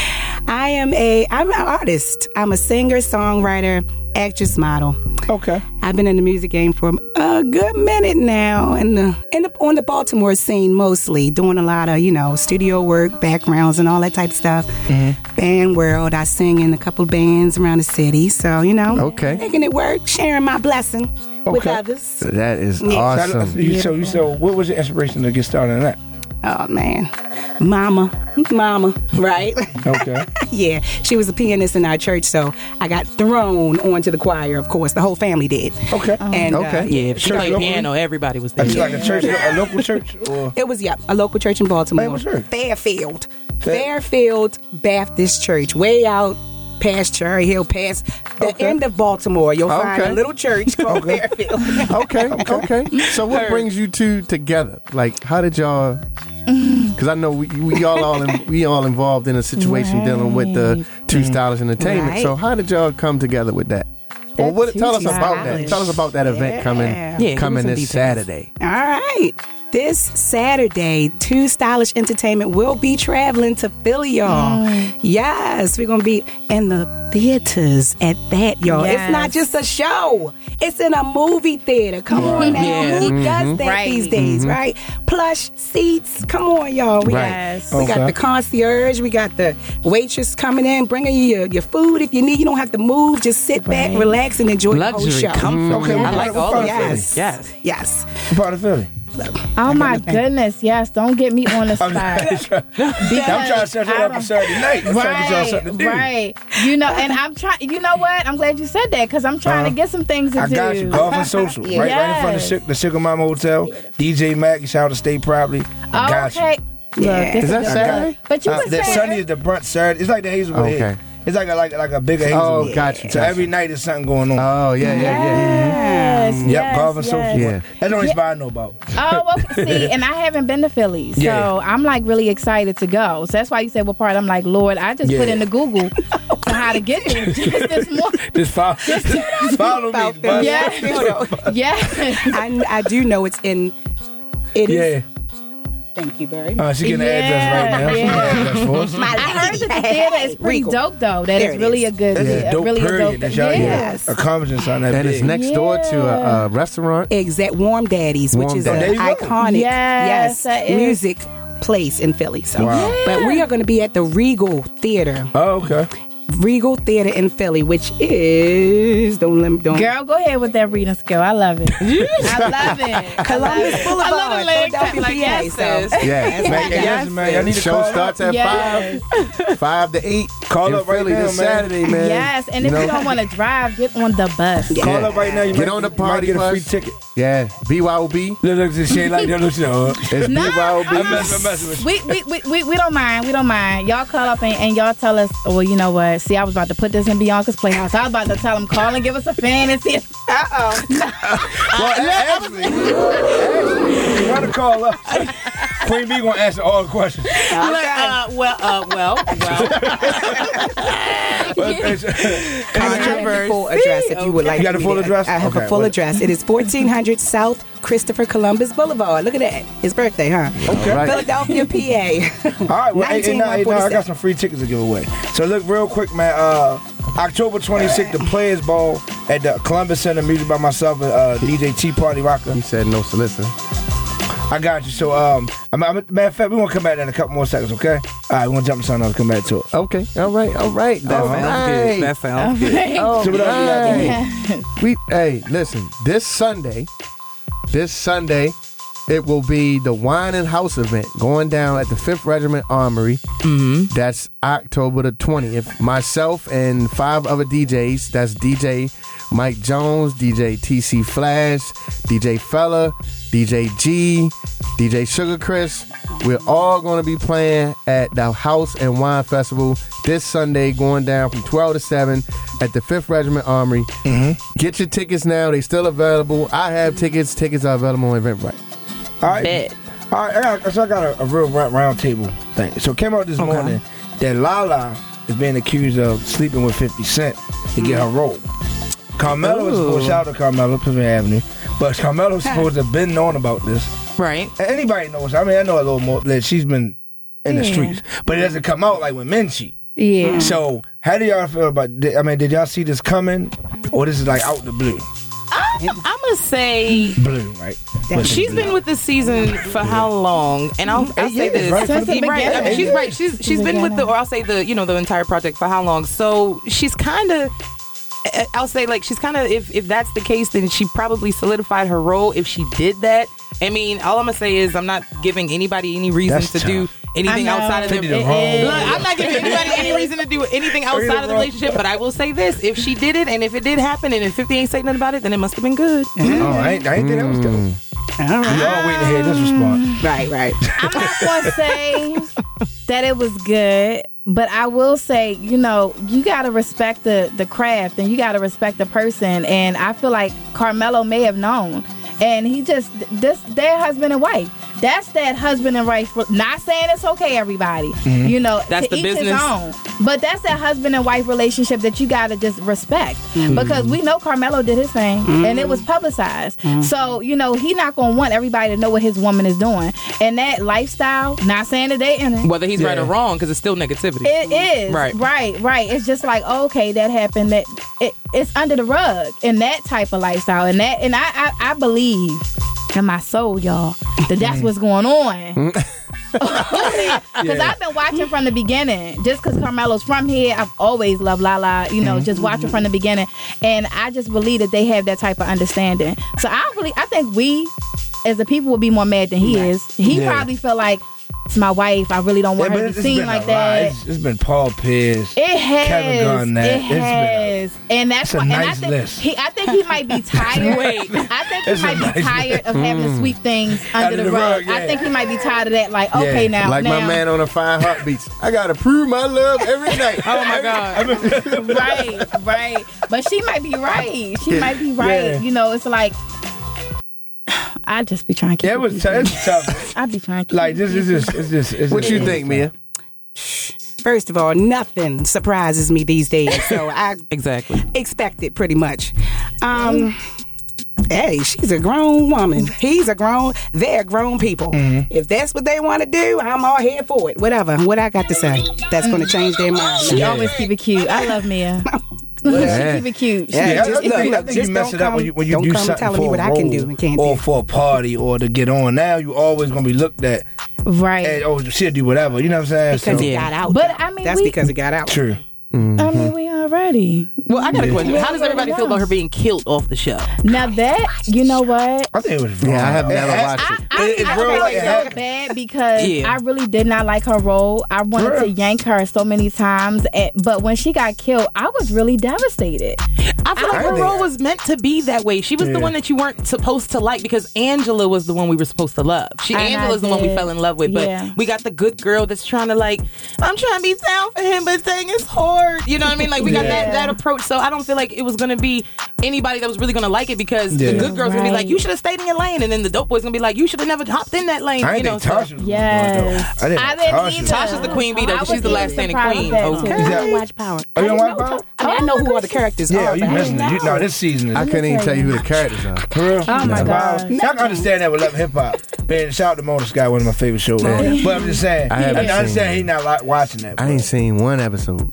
I am a I'm an artist. I'm a singer, songwriter, actress, model. Okay. I've been in the music game for a good minute now, and the, in the, on the Baltimore scene mostly, doing a lot of you know studio work, backgrounds, and all that type of stuff. Mm-hmm. Band world, I sing in a couple bands around the city, so you know, Okay. making it work, sharing my blessing with others. That is Yeah. awesome. So, you, so, you, so what was your inspiration to get started in that? Oh man, Mama, Mama, right? Okay. yeah, she was a pianist in our church, so I got thrown onto the choir. Of course, the whole family did. Okay. And, uh, Yeah, if she Church played locally? piano, everybody was there. Is it like a church, a local church, or It was yeah, a local church in Baltimore, Fairfield, Fairfield Baptist Church, way out past Cherry Hill, past the end of Baltimore. You'll find a little church called Fairfield. okay, okay. So what brings you two together? Like, how did y'all? Because I know we, we all all in, we all involved in a situation dealing with the two stylish entertainment. Right. So how did y'all come together with that? Or what? Tell us about that. Tell us about that event coming Yeah. Yeah, coming this details. Saturday. All right. This Saturday, 2Stylish Entertainment will be traveling to Philly, y'all. Mm. Yes, we're gonna be in the theaters at that, y'all. It's not just a show. It's in a movie theater. Come on now. Yeah. Who does Mhm. that Right. these days, Mhm. right? Plush seats. Come on, y'all. We, Right. got, we got the concierge. We got the waitress coming in, bringing you your, your food if you need. You don't have to move. Just sit back, relax, and enjoy the whole show. comfort. Okay, I like all of yes. Yes. Yes. What part of Philly? Oh my goodness, yes. Don't get me on the spot. I'm trying to set that up for Saturday night. I'm trying to get y'all something to do. Right. You know, and I'm trying. You know what? I'm glad you said that because I'm trying Uh-huh. to get some things to I do. got you. Golf and social. Right, right in front of Yes. Sugar, the Sugar Mama Hotel. DJ Mac, shout out to Stay Proudly. I got okay. you. Look, Is that a- Saturday? But you Uh, were saying Sunday is the brunch Saturday. It's like the Hazelwood. Okay. Head. It's like a, like like a bigger Oh, Hazelwood. got you, So got every night there's something going on. Oh yeah, yeah, yeah. Yes, Yep, yes, golf and yes. social. Yeah. That's the only Yeah. spot I know about. Oh, okay. See, and I haven't been to Philly, so Yeah. I'm like really excited to go. So that's why you said what part. I'm like, Lord, I just put Yeah. into Google to how to get there just this morning. Just follow, follow me. Yeah. Yeah. I, I do know it's in. It is. Yeah. Thank you very much. Uh, she getting the address right now. She getting the address for us. I heard that the theater is pretty Regal. dope, though. That is There really a good, That's a a dope really a dope. That's y'all Yes. A conference something that And it's big. next door to uh, a, a uh, restaurant. Exact Warm Daddies, which is Daddies. an There you go. iconic Yes, that is. music place in Philly. So, Wow. but we are going to be at the Regal Theater, Oh, okay. Regal Theater in Philly, which is don't let me don't Girl, go ahead with that reading skill. I love it. I love it. Columbus Boulevard, I love the leg Philadelphia, like, PA. yes, so, sis. Yeah. Man, yes, man. Y'all need to Show call starts up. at Yes. five, five to eight. Call in up right Philly now, this man. Saturday, man. Yes, and if know? you don't want to drive, get on the bus. Call up right now. You Get might, on the you party might get a free ticket. Yeah, BYOB. Look, look, this shit like that. Look, no. It's No, BYOB. I'm messing, I'm messing with you. We, we, we, we, we don't mind. We don't mind. Y'all call up and, and y'all tell us, well, you know what? See, I was about to put this in Beyonka's Playhouse. I was about to tell him, call and give us a fantasy. Uh-oh. Well, a- actually, actually, you want to call up? Queen B gonna answer all the questions. Look, uh, well, uh, well, well. I have the full address if you would like. You got a full address? I have Okay, a full what- address. It is 1400 South Christopher Columbus Boulevard. Look at that. His birthday, huh? Okay. Right. Philadelphia, PA. All right, well, hey, hey, now, hey, I got some free tickets to give away. So look, real quick, man. Uh, October 26th, the Players Ball at the Columbus Center. Music by myself and uh, DJ T Party Rocker. He said no solicitor. I got you. So, um, I'm, I'm, matter of fact, we want to come back in a couple more seconds, okay? All right, we want to jump to something else. Come back to it. Okay, all right, all right. That Uh-huh. sounds good. That sounds good. All So what else you got going right. We hey, listen. This Sunday, this Sunday, it will be the Wine and House event going down at the Fifth Regiment Armory. Mm-hmm. That's October the twentieth. Myself and five other DJs. That's DJ Mike Jones, DJ TC Flash, DJ Fella, DJ G, DJ Sugar Chris. We're all going to be playing at the House and Wine Festival this Sunday, going down from 12 to 7 at the 5th Regiment Armory. Mm-hmm. Get your tickets now. They're still available. I have tickets. Tickets are available on Eventbrite. All right. All right, I got, so I got a, a real round, round table thing. So it came out this morning that Lala is being accused of sleeping with 50 Cent to get her role. Carmelo is supposed, shout out to Carmelo, Pennsylvania Avenue, but Carmelo's supposed to have been known about this. Right. And Anybody knows. I mean, I know a little more that she's been in the Yeah. streets, but it doesn't come out like when men cheat. Yeah. Mm. So, how do y'all feel about? I mean, did y'all see this coming, or this is like out the blue? I'm gonna say Blue, right? But she's been with this season for how long? And I'll, I'll say this. right? Since the right. I mean, beginning. she's right. She's she's been with the, or I'll say the, you know, the entire project for how long? So she's kind of. I'll say like she's kind of if if that's the case then she probably solidified her role if she did that. I mean, all I'm gonna say is I'm not giving anybody any reason That's to do anything outside of their. The eh, eh, wrong Look, I'm not giving anybody any reason to do anything outside of the relationship, but I will say this: if she did it, and if it did happen, and if 50 ain't saying nothing about it, then it must have been good. Oh, I ain't, I ain't think that was dope. Mm. All right. We all waiting to hear this response. Right, right. I'm not gonna say that it was good, but I will say, you know, you gotta respect the the craft and you gotta respect the person. And I feel like Carmelo may have known, and he just this their husband and wife. That's that husband and wife. Not saying it's okay, everybody. Mhm. You know, That's to the each his own. But that's that husband and wife relationship that you gotta just respect Mhm. because we know Carmelo did his thing Mhm. and it was publicized. Mhm. So you know he not gonna want everybody to know what his woman is doing and that lifestyle. Not saying that they in it. Whether he's right or wrong, because it's still negativity. It is Right. right, right. It's just like okay, that happened. That it, it's under the rug in that type of lifestyle, and that, and I, I, I believe in my soul, y'all, that that's what's going on. Because Yeah. I've been watching from the beginning. Just because Carmelo's from here, I've always loved Lala. You know, just mm-hmm. watching from the beginning, and I just believe that they have that type of understanding. So I really, I think we, as the people, will be more mad than he is. He Yeah. probably felt like it's my wife. I really don't want Yeah, her to be seen like that. It's, it's been Paul Pierce. It has. Kevin Garnett. It It's been a- and that's why. and I nice think list. he. I think he might be tired. Wait. I think It's he might be nice tired list. of having to Mm. sweep things under, the, rug. I think he might be tired of that. Like, okay, now, like now, my man on the Five Heartbeats. I gotta prove my love every night. oh my god! right, right. But she might be right. She Yeah. might be right. Yeah. You know, it's like. I just be trying to keep Yeah, it was tough. It's tough. I be trying to keep Like this is just, it's just. It's What just- you think, Mia? First of all, nothing surprises me these days, so I exactly expect it pretty much. Um, mm. hey, she's a grown woman. He's a grown. They're grown people. Mm-hmm. If that's what they want to do, I'm all here for it. Whatever. What I got to say, that's going to mm. change their mind. She always keep it cute. I love Mia. Yeah. she keep it cute. She Yeah, just I keep think, I think you mess it up when you when you don't do come something telling for me a what I can do and can't or for a party or to get on. Now you always gonna be looked at. Right. And, oh, she'll do whatever. You know what I'm saying? Because it got out. But I mean, that's we- because it got out. True. I mean, mm-hmm. We already. Well, I got a question. How does everybody feel about her being killed off the show? Now that you know what, I think it was. Yeah, I have never It- watched it. I, It- it's I real felt like it so bad because Yeah. I really did not like her role. I wanted Real. to yank her so many times, and, but when she got killed, I was really devastated. I feel like her think- role was meant to be that way. She was Yeah. the one that you weren't supposed to like because Angela was the one we were supposed to love. She And I Angela's the one we did. fell in love with, but Yeah. we got the good girl that's trying to like, I'm trying to be down for him, but dang, it's hard. You know what I mean? Like we got that that approach. So I don't feel like it was gonna be anybody that was really gonna like it because Yeah. the good girl's gonna be like, you should have stayed in your lane, and then the dope boy's gonna be like, you should have never hopped in that lane. I you know, think so- Tasha was gonna do it, Yes. I didn't I didn't Tasha. either. Tasha's the queen bee, though, I 'cause was she's the last even standing queen. with that, Okay. too. Is that- watch Power. Oh, you don't watch know- Power? I mean, I know who all the characters Yeah, are. you missing it. You, no, this season is. I couldn't even tell you who the characters are. For real? Oh, my Yeah. God. Y'all can understand that with Love Hip Hop. Man, shout out to Motor Sky, one of my favorite shows. Yeah. But I'm just saying, I I, haven't understand seen he not like watching that. I ain't seen one episode.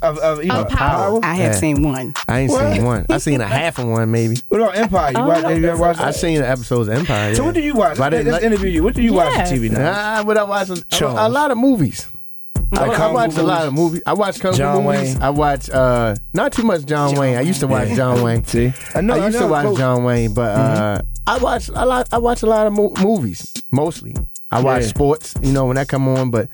Of, of, you know, Of Power? I have Yeah. seen one. I ain't What? seen one. I seen a half of one maybe. What about Empire? You Oh, watch, have you ever watched I that? seen the episodes of Empire. So what do you watch? I Let's, didn't let's like- interview you. What do you watch on TV now? Nah, but I watch a, a, lot of movies. I, Like I kung watch fu a lot of movies. I watch kung John movies. Wayne. I watch uh not too much John, Wayne. I used to watch John Wayne. See, I know. I used know, to watch. John Wayne, but uh, I watch a lot. I watch a lot of mo- movies. Mostly, I watch Yeah. sports. You know when that come on, but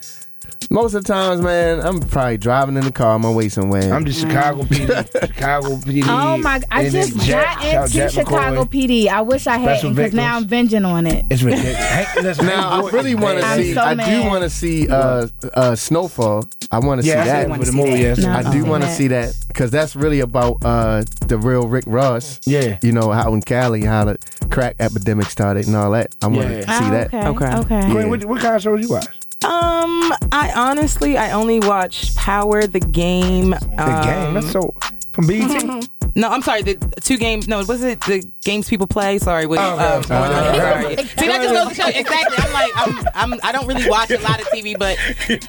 most of the times, man, I'm probably driving in the car on my way somewhere. I'm just Chicago PD. Chicago PD. Oh my! God I just Jack- got into Jack Chicago McCoy. PD. I wish I hadn't because now I'm binging on it. It's ridiculous. Now I really want to see. so I do want to see uh, uh, Snowfall. I want to Yeah, see that. it with the movie. Yes. No. I do want to see that because that's really about uh, the real Rick Ross. Yeah. You know how in Cali how the crack epidemic started and all that. I want to Yeah. see Oh, that. okay. Okay. Okay. Queen, Yeah. what, what kind of shows you watch? Um, I honestly, I only watched Power, the game. The um, game. That's so from BET. No, I'm sorry. The two games. No, was it the games people play? Sorry. With, Oh, um, sorry. See, that just goes to show exactly. I'm like, I'm, I'm, I don't really watch a lot of TV, but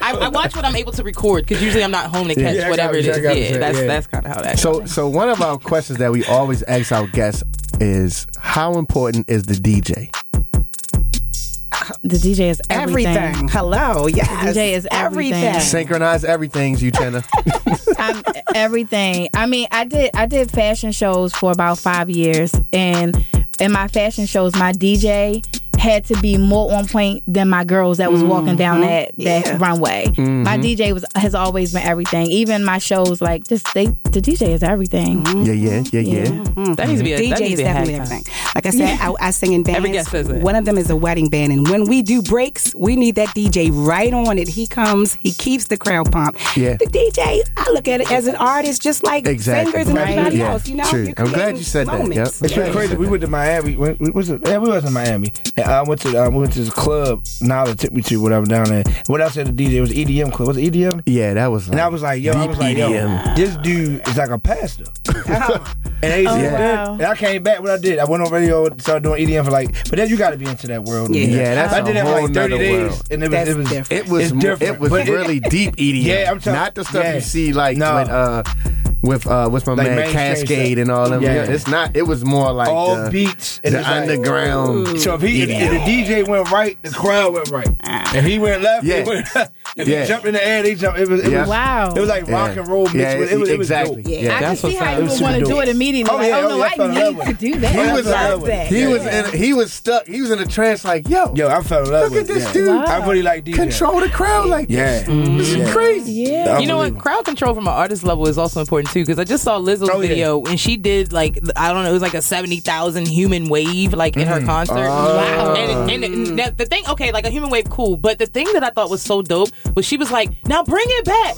I, I watch what I'm able to record because usually I'm not home to catch Yeah, whatever it is. it you, is. I got you, Yeah, that's yeah. that's kind of how that. So, so one of our questions that we always ask our guests is, how important is the DJ? The DJ is everything. Everything. Hello. Yes. The DJ is everything. Synchronize everything, Uchenna. I'm everything. I mean, I did I did fashion shows for about five years, and in my fashion shows, my DJ had to be more on point than my girls that was mm-hmm. walking down mm-hmm. that that yeah. runway. Mm-hmm. My DJ was has always been everything. Even my shows, like just they the DJ is everything. Mm-hmm. Yeah, yeah, yeah, yeah. yeah. That needs to be a, DJ is definitely everything. Like I said, yeah. I, I, sing in bands. Every guest visit. One of them is a wedding band, and when we do breaks, we need that DJ right on it. He comes, he keeps the crowd pumped. Yeah. The DJ, I look at it as an artist, just like exactly. singers and everybody yeah. else. You know, I'm glad you said moments. that. Yep. It's yeah. crazy. We went to Miami. We, we, was yeah, we was in Miami. And I went to I went to this club. Nala took me to whatever down there. What else said the DJ it was EDM club. Was it EDM? Yeah, that was. Like and I was like, yo, I was like, EDM. yo, this dude is like a pastor. Oh, and, oh, yeah. wow. and I came back. What I did, I went on radio, started doing EDM for like. But then you got to be into that world. Yeah, yeah that's I did that for like thirty days, world. and it was, it was it was it was, it was really deep EDM. Yeah, I'm talking, not the stuff yeah. you see like no. when. Uh, with uh, my like man Cascade and all them. Yeah. yeah. it's not. It was more like all the, beats and the underground. Like, so if he if, if the DJ went right, the crowd went right. Ah. If he went left, yeah. went. If yeah. he jumped in the air, they jumped. It was, it yeah. was wow. It was like rock and roll yeah, it. Was, exactly. It was dope. Yeah, yeah. I can see how you would want to do it immediately. Oh, yeah, like, oh, no, I, I need to do that. He was, like, that. He was he was stuck. He was in a trance like yo. Yo, I fell in love. Look at this dude. I really like DJ. Control the crowd like yeah. This is mm-hmm. crazy. Yeah. You know what? Crowd control from an artist level is also important too because I just saw Lizzo's oh, yeah. video and she did like I don't know it was like a seventy thousand human wave like in mm. her concert. Uh, wow! And, and, and, and, the thing, okay, like a human wave, cool. But the thing that I thought was so dope was she was like, "Now bring it back."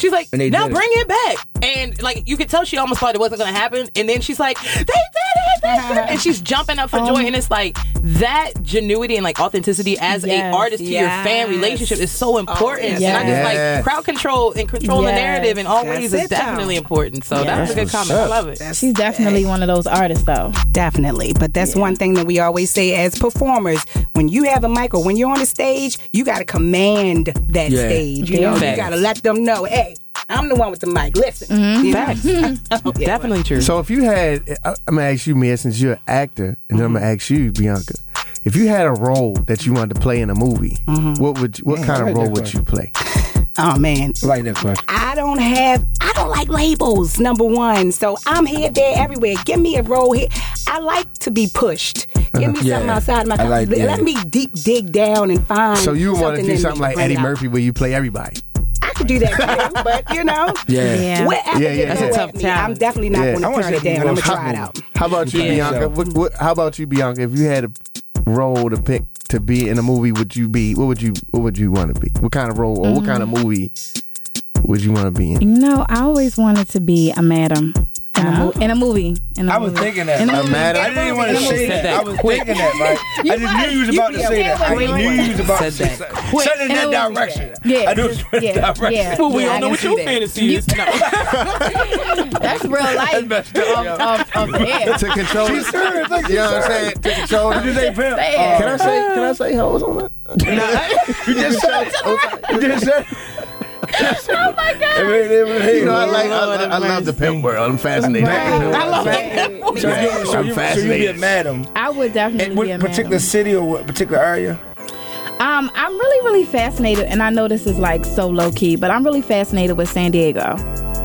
She's like, now didn't. bring it back. And like you could tell she almost thought it wasn't gonna happen. And then she's like, they did it, they did it. and she's jumping up for um, joy. And it's like that genuity and like authenticity as yes, a artist to yes. your fan relationship is so important. Oh, yes. And I just like crowd control and control the narrative in all ways is definitely down. important. So that's a good comment. I love it. That's she's definitely one of those artists though. Definitely. But that's yeah. one thing that we always say as performers. When you have a mic or when you're on a stage, you gotta command that yeah. stage. You know, you gotta let them know, hey, I'm the one with the mic. Listen. Mm-hmm. Facts. Definitely true. So if you had, I, am gonna ask you, Mia, since you're an actor, and mm-hmm. I'm gonna ask you, Beyonka. If you had a role that you wanted to play in a movie, mm-hmm. what would you, what kind of role would you play? Oh man, I like that question. I don't have. I don't like labels. Number one, so I'm here, there, everywhere. Give me a role here. I like to be pushed. Give me yeah. something outside my. Like Let me deep dig down and find. So you want to do something like Eddie. Murphy, where you play everybody? do that too, but you know. Yeah. yeah. yeah, yeah, That's a Tough me, I'm definitely not yeah. going to turn it down. I'm going to try it out. How about you. Beyonka? What, what, how about you, Beyonka? If you had a role to pick to be in a movie, would you be? What would you? What would you want to be? What kind of role or mm. what kind of mm. movie would you want to be in? You know, I always wanted to be a madam. In a, mo- in a movie. In a I was movie. thinking that. In a movie. I didn't even want to say that. that. I was quick. thinking that, right? I just knew you was about to say that. I knew you was about to say that. Quick. Said in that direction. Yeah. I knew it was that direction. Yeah. Well, we yeah, don't know what your that. fantasy is. No. That's real life. That's up. Um, um, um, of. To control. She's serious. You know what I'm saying? To control. Did? Can I say? Can I say hoes on that? No. You just said. You just said oh my god! I mean, you know, I like, I, I, I love the pimp world. I'm fascinated. Right. I'm fascinated. So you madam. I would definitely. And what be a particular madam. city or what particular area? Um, I'm really, really fascinated, and I know this is like so low key, but I'm really fascinated with San Diego.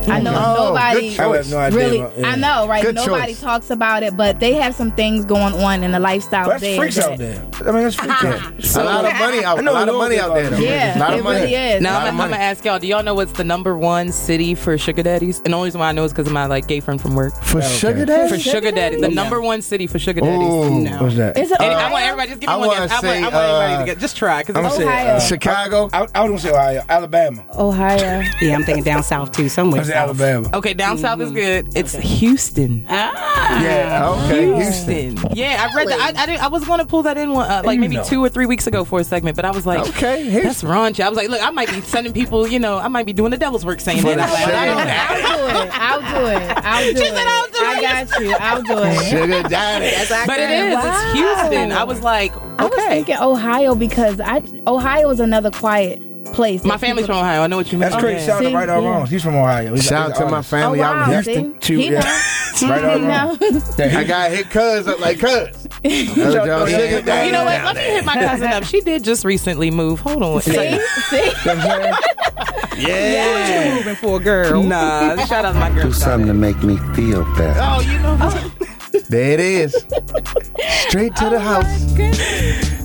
I know oh, nobody I no really. Yeah. I know, right? Good nobody choice. talks about it, but they have some things going on in the lifestyle. Well, that's freaks that, out there. I mean, that's freaks out. So, a lot of money out. there. a lot of money out there. Yeah, a lot of money. Really is. Now I'm, I'm gonna ask y'all. Do y'all know what's the number one city for sugar daddies? And the only reason why I know is because of my like gay friend from work. For oh, okay. sugar daddies. For sugar daddy, the number one city for sugar daddies. Ooh, no. what's that? Is it I want everybody just give me one guess. I want, everybody to uh, get just try because I'm uh, Ohio. Say, Chicago. I, I don't say Ohio. Alabama. Ohio. yeah, I'm thinking down south too. Somewhere. Alabama. Okay, down south is mm-hmm. good. It's Houston. Ah, Yeah, okay, Houston. Yeah, I read that. I, I, didn't, I was going to pull that in one, uh, like maybe know. two or three weeks ago for a segment, but I was like, Okay, that's Houston. raunchy. I was like, look, I might be sending people, you know, I might be doing the devil's work saying that. I'll do it. I'll do it. I'll do She it. said, "I'll do I it." got you. I'll do it. Sugar daddy. But it is. It's Houston. I was like, I was thinking Ohio because I Ohio is another quiet place. My family's from Ohio. I know what you mean. That's crazy. Okay. Shout out to Right or yeah. Wrong. He's from Ohio. He's, Shout out to oh, my family oh, wow. out in Houston. Too. He yeah. right or Wrong. I got hit cuz up like cuz. you know what? Let me hit my cousin up. She did just recently move. Hold on. See? See? Yeah. What you moving for, girl? Nah, shout out to my girl. Do something to make me feel better. Oh, you know what? there it is. Straight to oh the house.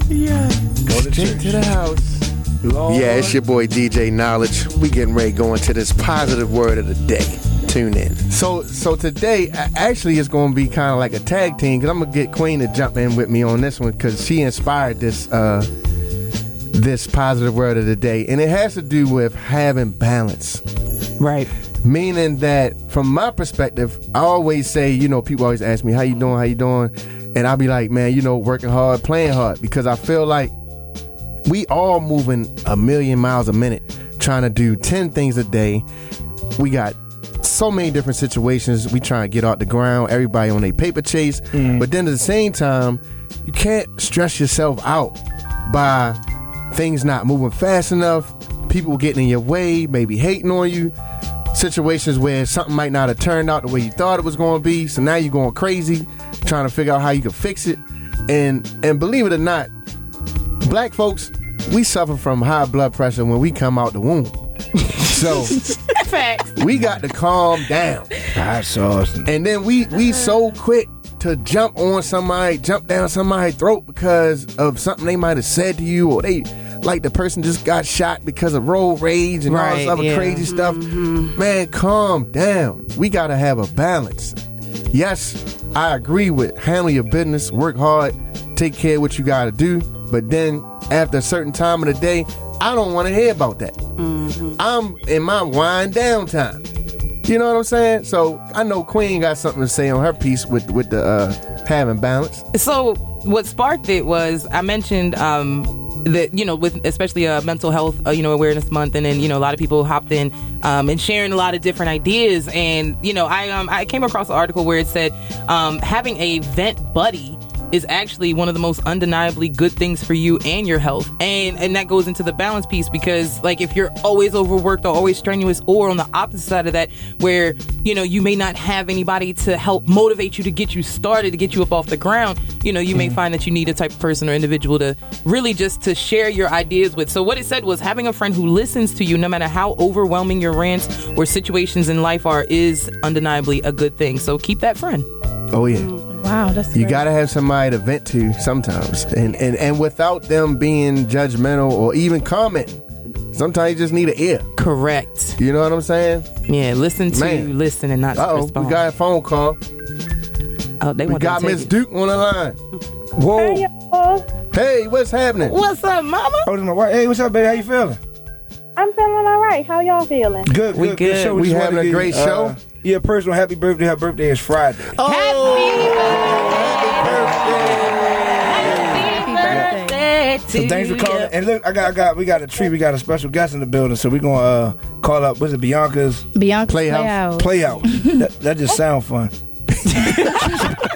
yeah. Go to Straight church. to the house. Lord. Yeah, it's your boy DJ Niledge. We getting ready going to this positive word of the day. Tune in. So, so today actually is going to be kind of like a tag team because I'm gonna get Queen to jump in with me on this one because she inspired this uh, this positive word of the day, and it has to do with having balance. Right. Meaning that from my perspective, I always say, you know, people always ask me, "How you doing? How you doing?" And I'll be like, "Man, you know, working hard, playing hard," because I feel like we all moving a million miles a minute, trying to do ten things a day. We got so many different situations. We trying to get off the ground. Everybody on a paper chase, mm. but then at the same time, you can't stress yourself out by things not moving fast enough. People getting in your way, maybe hating on you. Situations where something might not have turned out the way you thought it was going to be. So now you're going crazy, trying to figure out how you can fix it. And and believe it or not, black folks, we suffer from high blood pressure when we come out the womb. so Facts. we got to calm down. Hot sauce. And then we we so quick to jump on somebody, jump down somebody's throat because of something they might have said to you, or they like the person just got shot because of road rage and all this other yeah. crazy stuff. Mm-hmm. Man, calm down. We gotta have a balance. Yes, I agree with handle your business, work hard, take care of what you gotta do. But then after a certain time of the day, I don't want to hear about that. I'm in my wind down time. You know what I'm saying? So I know Queen got something to say on her piece with with the uh, having balance. So what sparked it was I mentioned um, that you know with especially uh, mental health uh, you know awareness month and then you know a lot of people hopped in um, and sharing a lot of different ideas and you know I um, I came across an article where it said um, having a vent buddy is actually one of the most undeniably good things for you and your health. And and that goes into the balance piece because like if you're always overworked or always strenuous or on the opposite side of that where you know you may not have anybody to help motivate you to get you started to get you up off the ground you know you may mm. find that you need a type of person or individual to really just to share your ideas with. So what it said was having a friend who listens to you no matter how overwhelming your rants or situations in life are is undeniably a good thing. So keep that friend. Oh yeah. Mm. Wow, that's You great. got to have somebody to vent to sometimes, and, and and without them being judgmental or even commenting. Sometimes you just need an ear. Correct. You know what I'm saying? Yeah, listen to Man. listen and not Uh-oh, respond. we got a phone call. Oh, they we want got them Miss. Duke on the line. Whoa. Hey, what's happening? What's up, mama? Oh, my wife. Hey, what's up, baby? How you feeling? I'm feeling all right. How y'all feeling? Good, We good, good. show. We just having wanted a to great give, show? Uh, yeah, personal happy birthday. Her birthday is Friday. Oh! Happy birthday. So thanks for calling. And look, I got, I got, we got a treat. We got a special guest in the building. So we're gonna uh, call up. What's it? Beyonka's Beyonka's Playhouse. Playhouse. Playhouse. that, that just sound fun.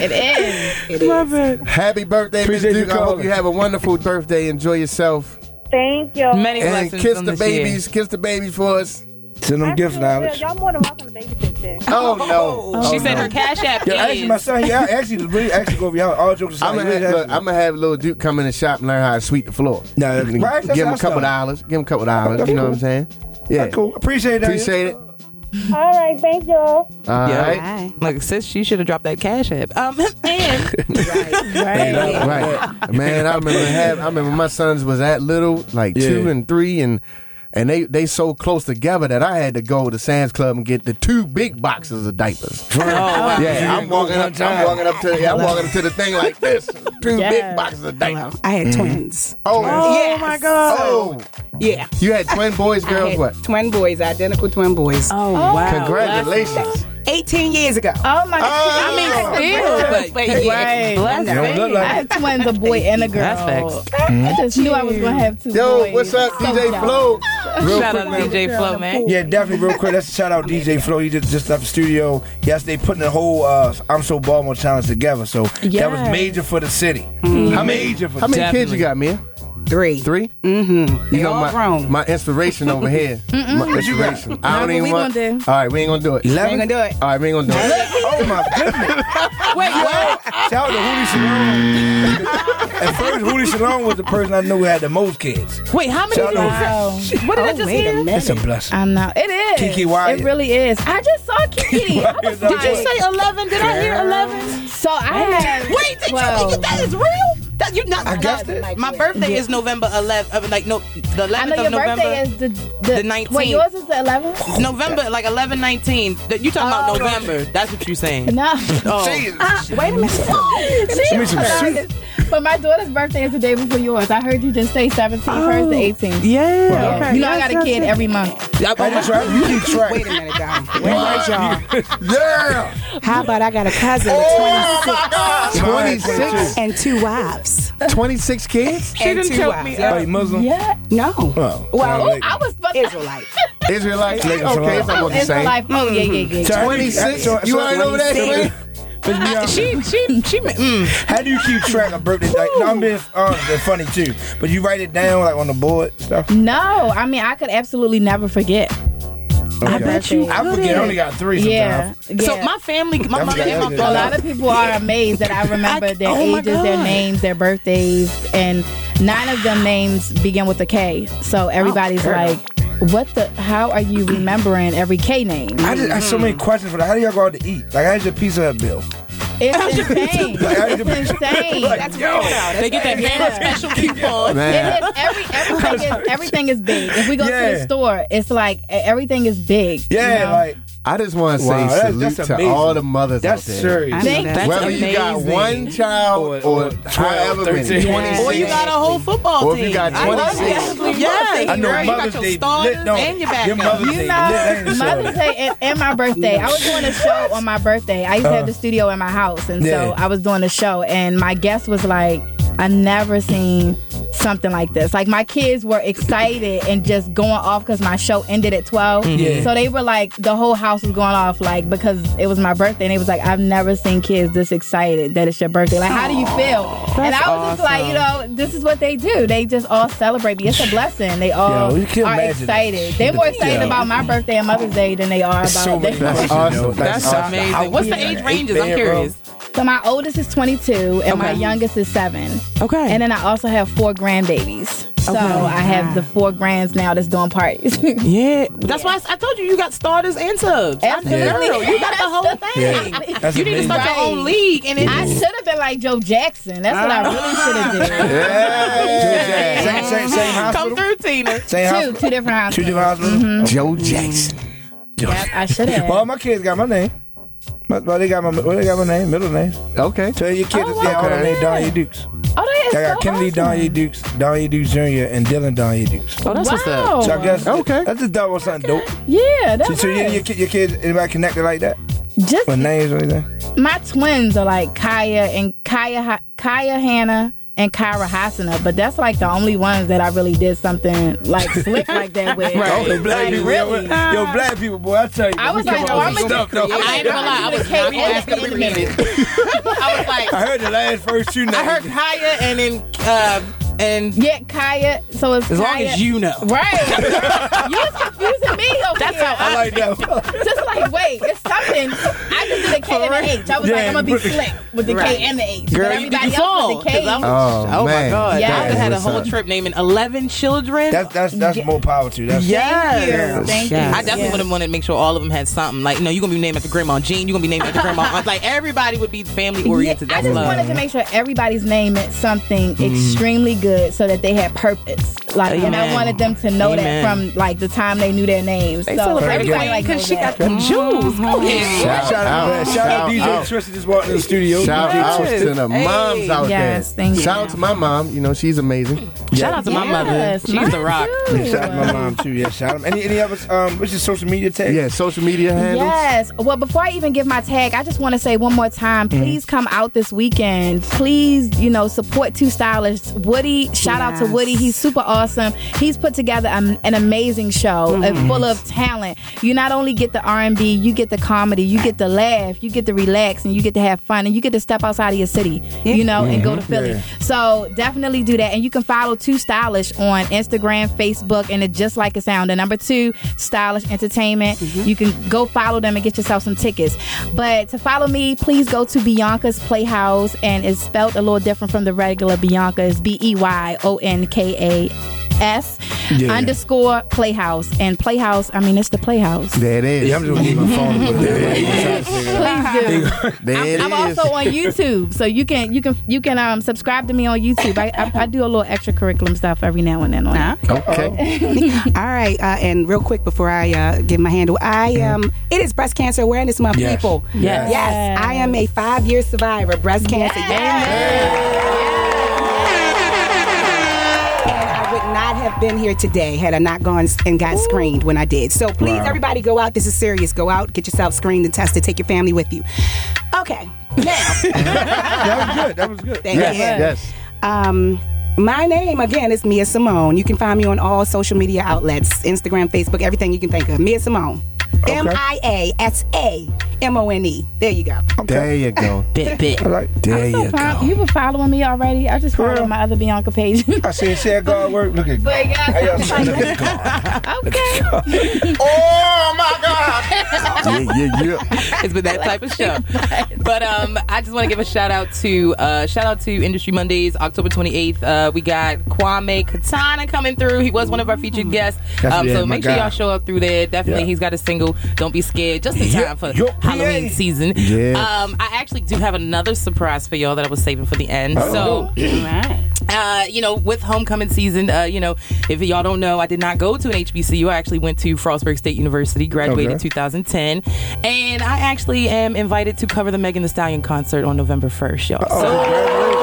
It is. Love it. Happy birthday, Miss Appreciate you Duke. I hope calling. you have a wonderful birthday. Enjoy yourself. Thank you. Many And blessings kiss on the this year. babies. Kiss the babies for us. Send them gifts, Alex. Y'all more than welcome to babysit there. Oh no. Oh. Oh, she Oh, said no. her cash app Yeah, actually, is. my son, yeah, actually, really, actually, go over y'all. All jokes aside, I'm he gonna, really have, look, I'm gonna have little Duke come in the shop and learn how to sweep the floor. No, give him right, that's a what I couple saw. dollars. Give him a couple dollars. You know what I'm saying? Yeah. cool. Appreciate that. Appreciate it. All right, thank you. All Yeah. right. Like sis, she should have dropped that cash app. Um, and Right. Right. Man, I remember have I remember my sons was that little, like two and three and and they they so close together that I had to go to Sam's Club and get the two big boxes of diapers. Oh, wow. Yeah, I'm walking up. I'm walking up to. Yeah, I'm walking up to the thing like this. Two big boxes of diapers. I had Mhm. twins. Oh, oh my god. Oh, yeah. you had twin boys, I girls. had What? Twin boys, identical twin boys. Oh, wow. Congratulations. 18 years ago. Oh my god. I mean, still, but, But yeah, yeah, bless You don't look like I had twins, a boy and a girl. That's facts. I just knew I was gonna have two Yo, boys. what's up, DJ young. Flo? Real Shout quick, out man. DJ Flow, man. Yeah, definitely. Real quick, let's shout out DJ Flo. He just just left the studio yesterday, putting the whole uh, "I'm So Baltimore" challenge together. So that was major for the city. How major for How the many kids you got, man? Three. Three. Mm-hmm. You know all my grown. my inspiration over here. My What you inspiration. I don't what even want. gonna do? All right, we ain't gonna do it. We ain't gonna do it. All right, we ain't gonna do it. Oh my goodness! Wait, what? Shout out to Hootie Shalom. At first, Hootie Shalom was the person I knew who had the most kids. Wait, how many? Shout did out- you say? What did I Oh, just wait a hear? minute. It's a blessing. I know it is. Keke Wyatt. It really is. I just saw Keke. I was Did Did you say eleven? Did I hear eleven? So I had Wait, did you, 12. that is real? That you not. I guessed not- it. My birthday Yeah. is November 11th. uh, Like no, the 11th I know of your November. birthday is the the, the 19th. Wait, yours is the 11th. November, like 11, 19. That- You talking about Oh, right. November? That's what you're saying. No. Oh. Ah, wait a minute. Give me some hilarious. But my daughter's birthday is the day before yours. I heard you just say 17th, first to 18th. Yeah. Wow. Okay. You know I got a kid yes. every month. I just right. You keep track. Wait a minute, Dom. Wait a minute, y'all. Yeah. How about I got a cousin with Oh, 26 26 and two wives? 26 kids? She and done two choked wives. me Are you Muslim? Yeah. No. Oh, Well, sound I was supposed to. Israelite. Israelite? Like Okay, Israelite. it's almost the same. Israelite. Oh, yeah, yeah, yeah. So how do 26? so- You so ain't when over there, say- Queen? But Beyonka, She, she, she. Mm. How do you keep track of birthdays? Like, no, I'm being honest, they're funny too. But you write it down like on the board stuff. No, I mean I could absolutely never forget. I bet you I forget. I only got three. Yeah, Sometimes. So my family, my mother and my that was- a lot of people are amazed that I remember I- their oh ages, their names, their birthdays, and nine of them names begin with a K. So everybody's Oh, like, "What the? How are you remembering every K name?" I just I have so many questions for that. How do y'all go out to eat? Like, how's your pizza Hut bill? It's insane. It's insane. Like, That's yo, weird now. They get that Yeah. special coupon. Man. is every everything is everything is big. If we go to the store, it's like everything is big. you Yeah, know? like I just want to say Wow, that's- salute that's to amazing. all the mothers that's out there. serious. Thank know you. that. Whether you got one child Or- or, or 12, however many, 13. 26. Or you got a whole football Or team. if you got I love 26. that. Yeah, I know girl, you Mother's got your Day starters lit, no, and your your. Mother's You Day know, ain't Mother's Day and, and my birthday. I was doing a show on my birthday. I used to have the uh-huh. studio in my house, and. Yeah. so I was doing a show, and my guest was like, "I never seen something like this." Like my kids were excited and just going off because my show ended at twelve. Mm-hmm. Yeah. So they were like, the whole house was going off like because it was my birthday, and it was like, "I've never seen kids this excited that it's your birthday." Like, how do you feel? and I was just like, you know, this is what they do. They just all celebrate me. It's a blessing. They all Yo, are excited. that. They're more excited Yo. about my birthday and Mother's Day than they are about So many their questions, awesome. yo. That's awesome. amazing. What's the age an ranges? I'm eight-bedroom? curious. So my oldest is 22 and my youngest is seven. Okay. And then I also have four grandbabies. So Okay. I have the four grands now that's doing parties. Yeah, that's why I told you you got starters and subs. Absolutely. Girl, you got the whole thing. thing. That's You need to start Right. your own league, and it I should have been like Joe Jackson. That's what I really ah. should have did. Same, same, same come through, Tina. Same Two, hospital. two different Two hospitals. different hospitals. Mm-hmm. Joe Jackson. Yep, I should have. Well, my kids got my name. My, well, they got my well, they got my name, middle name. Okay. Tell your kids, Oh, yeah, oh, all them okay. named Donnie Dukes. oh, that is I got so Kennedy awesome. Donnie Dukes, Donnie Dukes Jr. and Dylan Donnie Dukes. Oh, that's what's up. So I guess Okay. that's just double something dope. Yeah, that's So, so you, nice. your, kid- your kids, anybody connected like that Just with names or anything? my twins are like Kaya and Kaya Kaya Hannah and Kyra Hasana, but that's like the only ones that I really did something like slick like that with. Oh, the black Like, people, really. yo, yo, black people, boy, I tell you, I was like, up oh, I'm gonna stuff, though. I ain't gonna lie, I was Okay, not well, asking in a to read it. I was like, I heard the last first two names. I heard Kaya, and then uh, and Yeah, Kaya. So it's as long as you know, Right. you was confusing me over That's here. how I like that. Just like, wait, it's something. I just did a K and an H. I was Yeah, like, I'm gonna be put slick with the Right. K and the H. girl, but you everybody did else fall. with the K. I'm- Oh, oh my god, Yeah. I That is had a whole up. trip naming eleven children. That's that's that's more power to you. That's Yes. you. Thank you. I definitely Yeah. would have wanted to make sure all of them had something. Like, you know, you're gonna be named after Grandma Jean. You're gonna be named after Grandma. Like, everybody would be family oriented. Yeah, I That's just love. wanted to make sure everybody's name meant something Mm. extremely good so that they had purpose. Like, and I wanted them to know Amen. that from like the time they knew their names. They so everybody like because she that. got them jewels. Go ahead. Shout, Shout out, out, shout out, DJ out. Tristan just walked in the studio. Shout DJ out Tristan. to the Hey. moms out Yes, there. thank you. Shout out to my mom. You know, she's amazing. Shout out to my mother. She's the rock. too. Shout out to my mom too. Yeah, shout out. Any any other um, what's your social media tag? Yeah, social media handles. Yes. Well, before I even give my tag, I just want to say one more time, please come out this weekend. Please, you know, support Two Stylish. Woody, shout out to Woody. He's super awesome. He's put together an, an amazing show uh, full of talent. You not only get the R&B, you get the comedy, you get the laugh, you get to relax, and you get to have fun, and you get to step outside of your city, you know, and go to Philly. Yeah. So definitely do that. And you can follow Two Stylish on Instagram, Facebook, and it just like it sound. The number two, Stylish Entertainment. You can go follow them and get yourself some tickets. But to follow me, please go to Beyonka's Playhouse, and it's spelled a little different from the regular Bianca. It's B E Y O N K A. S. Yeah. underscore Playhouse. And Playhouse, I mean, it's the Playhouse. There it is. Yeah, I'm just gonna give my phone. and put it there. Please do. There it I'm is. also on YouTube, so you can you can you can um subscribe to me on YouTube. I I, I do a little extra curriculum stuff every now and then on it. Okay. All right, uh, and real quick before I uh, give my handle, I um, it is Breast Cancer Awareness Month, Yes. people. Yes. yes, I am a five year survivor of breast cancer. And not have been here today had I not gone and got screened when I did. So please, Wow. everybody, go out. This is serious. Go out, get yourself screened and tested. Take your family with you. Okay, now. that was good. That was good. Thank you. Yes. Um, my name again is Mia Simone. You can find me on all social media outlets: Instagram, Facebook, everything you can think of. Mia Simone. M I A S A M O N E. There you go. There you go. Bit, bit. There So you fine. go. You were following me already. I just followed my other Beyonka page. I said, "Say God work." Look at But God. yeah. How y'all say, Look at God. okay. Oh my God! Yeah, yeah, yeah. it's been that type of show. But um, I just want to give a shout out to uh, shout out to Industry Mondays, October 28th. Uh, we got Kwame Katana coming through. He was one of our featured guests. Um, so my make sure y'all show up through there. Definitely, Yeah. he's got a single. Don't be scared. Just in time for yo, Halloween yeah. season. Yeah. Um, I actually do have another surprise for y'all that I was saving for the end. So. Uh, you know, with homecoming season, uh, you know, if y'all don't know, I did not go to an HBCU. I actually went to Frostburg State University, graduated in 2010, and I actually am invited to cover the Megan Thee Stallion concert on November 1st, y'all. So,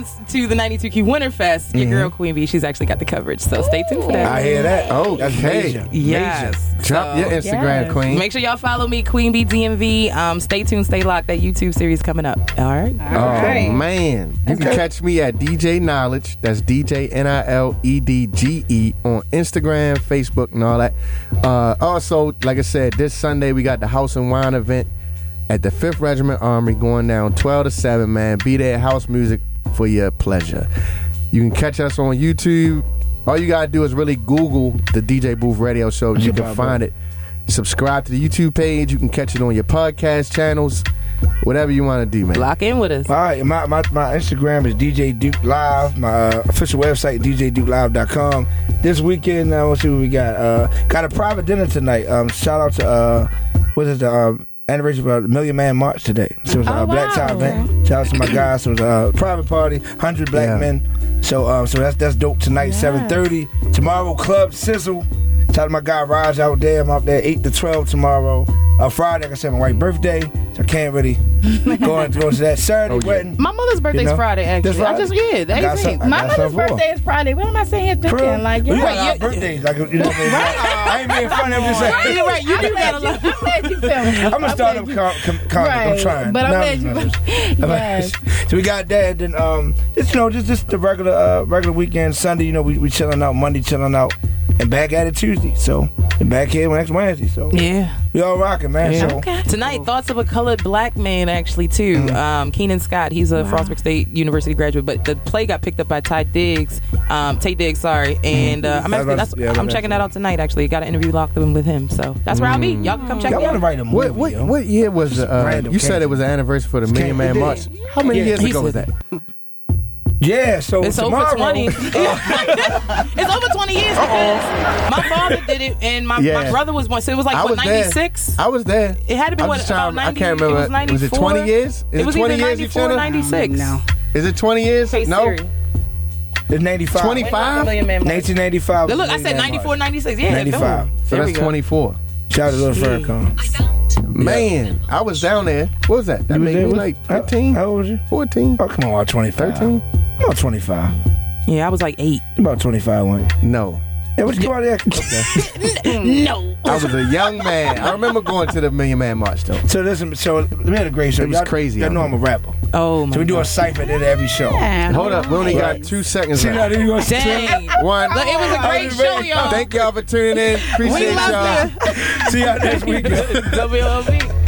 comes to the 92Q Winterfest, your girl Queen B, she's actually got the coverage. So stay tuned for that. I hear that. Oh, That's okay. major. Yes. Drop So- your Instagram, Yes. queen. Make sure y'all follow me, Queen B DMV. Um, stay tuned, stay locked. That YouTube series coming up. All right. Oh man, you can catch me at DJ Niledge. That's DJ N I L E D G E on Instagram, Facebook, and all that. Uh, also, like I said, this Sunday we got the House and Wine event at the Fifth Regiment Armory going down twelve to seven. Man, be there. House music for your pleasure. You can catch us on YouTube. All you gotta do is really Google the DJ Booth Radio Show. You can find it. Subscribe to the YouTube page. You can catch it on your podcast channels. Whatever you want to do, man. Lock in with us. All right, my, my, my Instagram is DJ Duke Live. My uh, official website, DJDukeLive.com. This weekend, uh, let's see what we got. Uh, got a private dinner tonight. Um, shout out to, uh, what is the um, anniversary of uh, Million Man March today. So it was a Oh, black tie event. Shout out to my guys. So it was a private party, 100 black Yeah. men. So um, so that's that's dope tonight, 7.30. Tomorrow, Club Sizzle. Shout out to my guy Raj out there. I'm out there 8 to 12 tomorrow. Uh, Friday, like I said, my wife's birthday. So I can't really go into to that. Saturday, Oh, yeah. wedding. My mother's birthday's know? Friday, actually. This I just, yeah, the 18th. some- My mother's something for birthday is Friday. What am I saying here thinking? Like, we yeah. got our birthdays. Like, you know what I mean? I ain't being funny. I'm just saying. You're right. You do got a lot. I'm glad you feel me. I'm gonna start up com- com- comic. I'm trying. but I'm glad you- just- Yes. So we got that. Then um, just you know, just just the regular uh, regular weekend. Sunday, you know, we we chilling out. Monday, chilling out, and back at it Tuesday. So and back here next Wednesday. So Yeah. we all rocking, man. Yeah. So Tonight, thoughts of a colored black man, actually, too. Mm-hmm. Um, Keenan Scott, he's a Frostburg State University graduate, but the play got picked up by Ty Diggs, um, Taye Diggs, sorry. And uh, I'm, actually, that's, Mm-hmm. yeah, I'm checking that out tonight, actually. Got an interview locked in with him, so that's where I'll be. Y'all can come check y'all me want to out. write a movie? What what what year was the, uh, you said it was the anniversary for the Million Man. March? How many Yeah, years ago was that? Yeah. So It's over 20. it's over 20 years because my father did it and my, my brother was born. So it was like, I what, was there. 96? I was there. It had to be I'm what, about 90, I can't remember. It was, 94? Was it 20 years? Is it was it 20 years, 94 or 96. No. Is it 20 years? Hey, no. Siri. It's 95. 25? Million Man March. 1995. Look, I said 94, 96. Yeah, 95. So There that's 24. Shout out to Louis Farrakhan. Man, I was down there. What was that? That You was made there me like 15, How old was you? 14, Oh, come on, 25. 13. About 25. Yeah, I was like eight. About 25, one. No. Yeah, what you go out there? Okay. No. I was a young man. I remember going to the Million Man March though. So listen, so we had a great show. It was Y'all- crazy Y'all know I'm a rapper. Oh, my So we do a God. cipher at the end of every show. Hold up, we only got two seconds See left. then you gonna Dang. One. Look, it was a great show, y'all. Thank y'all for tuning in. Appreciate We love y'all. See y'all next weekend. WLB.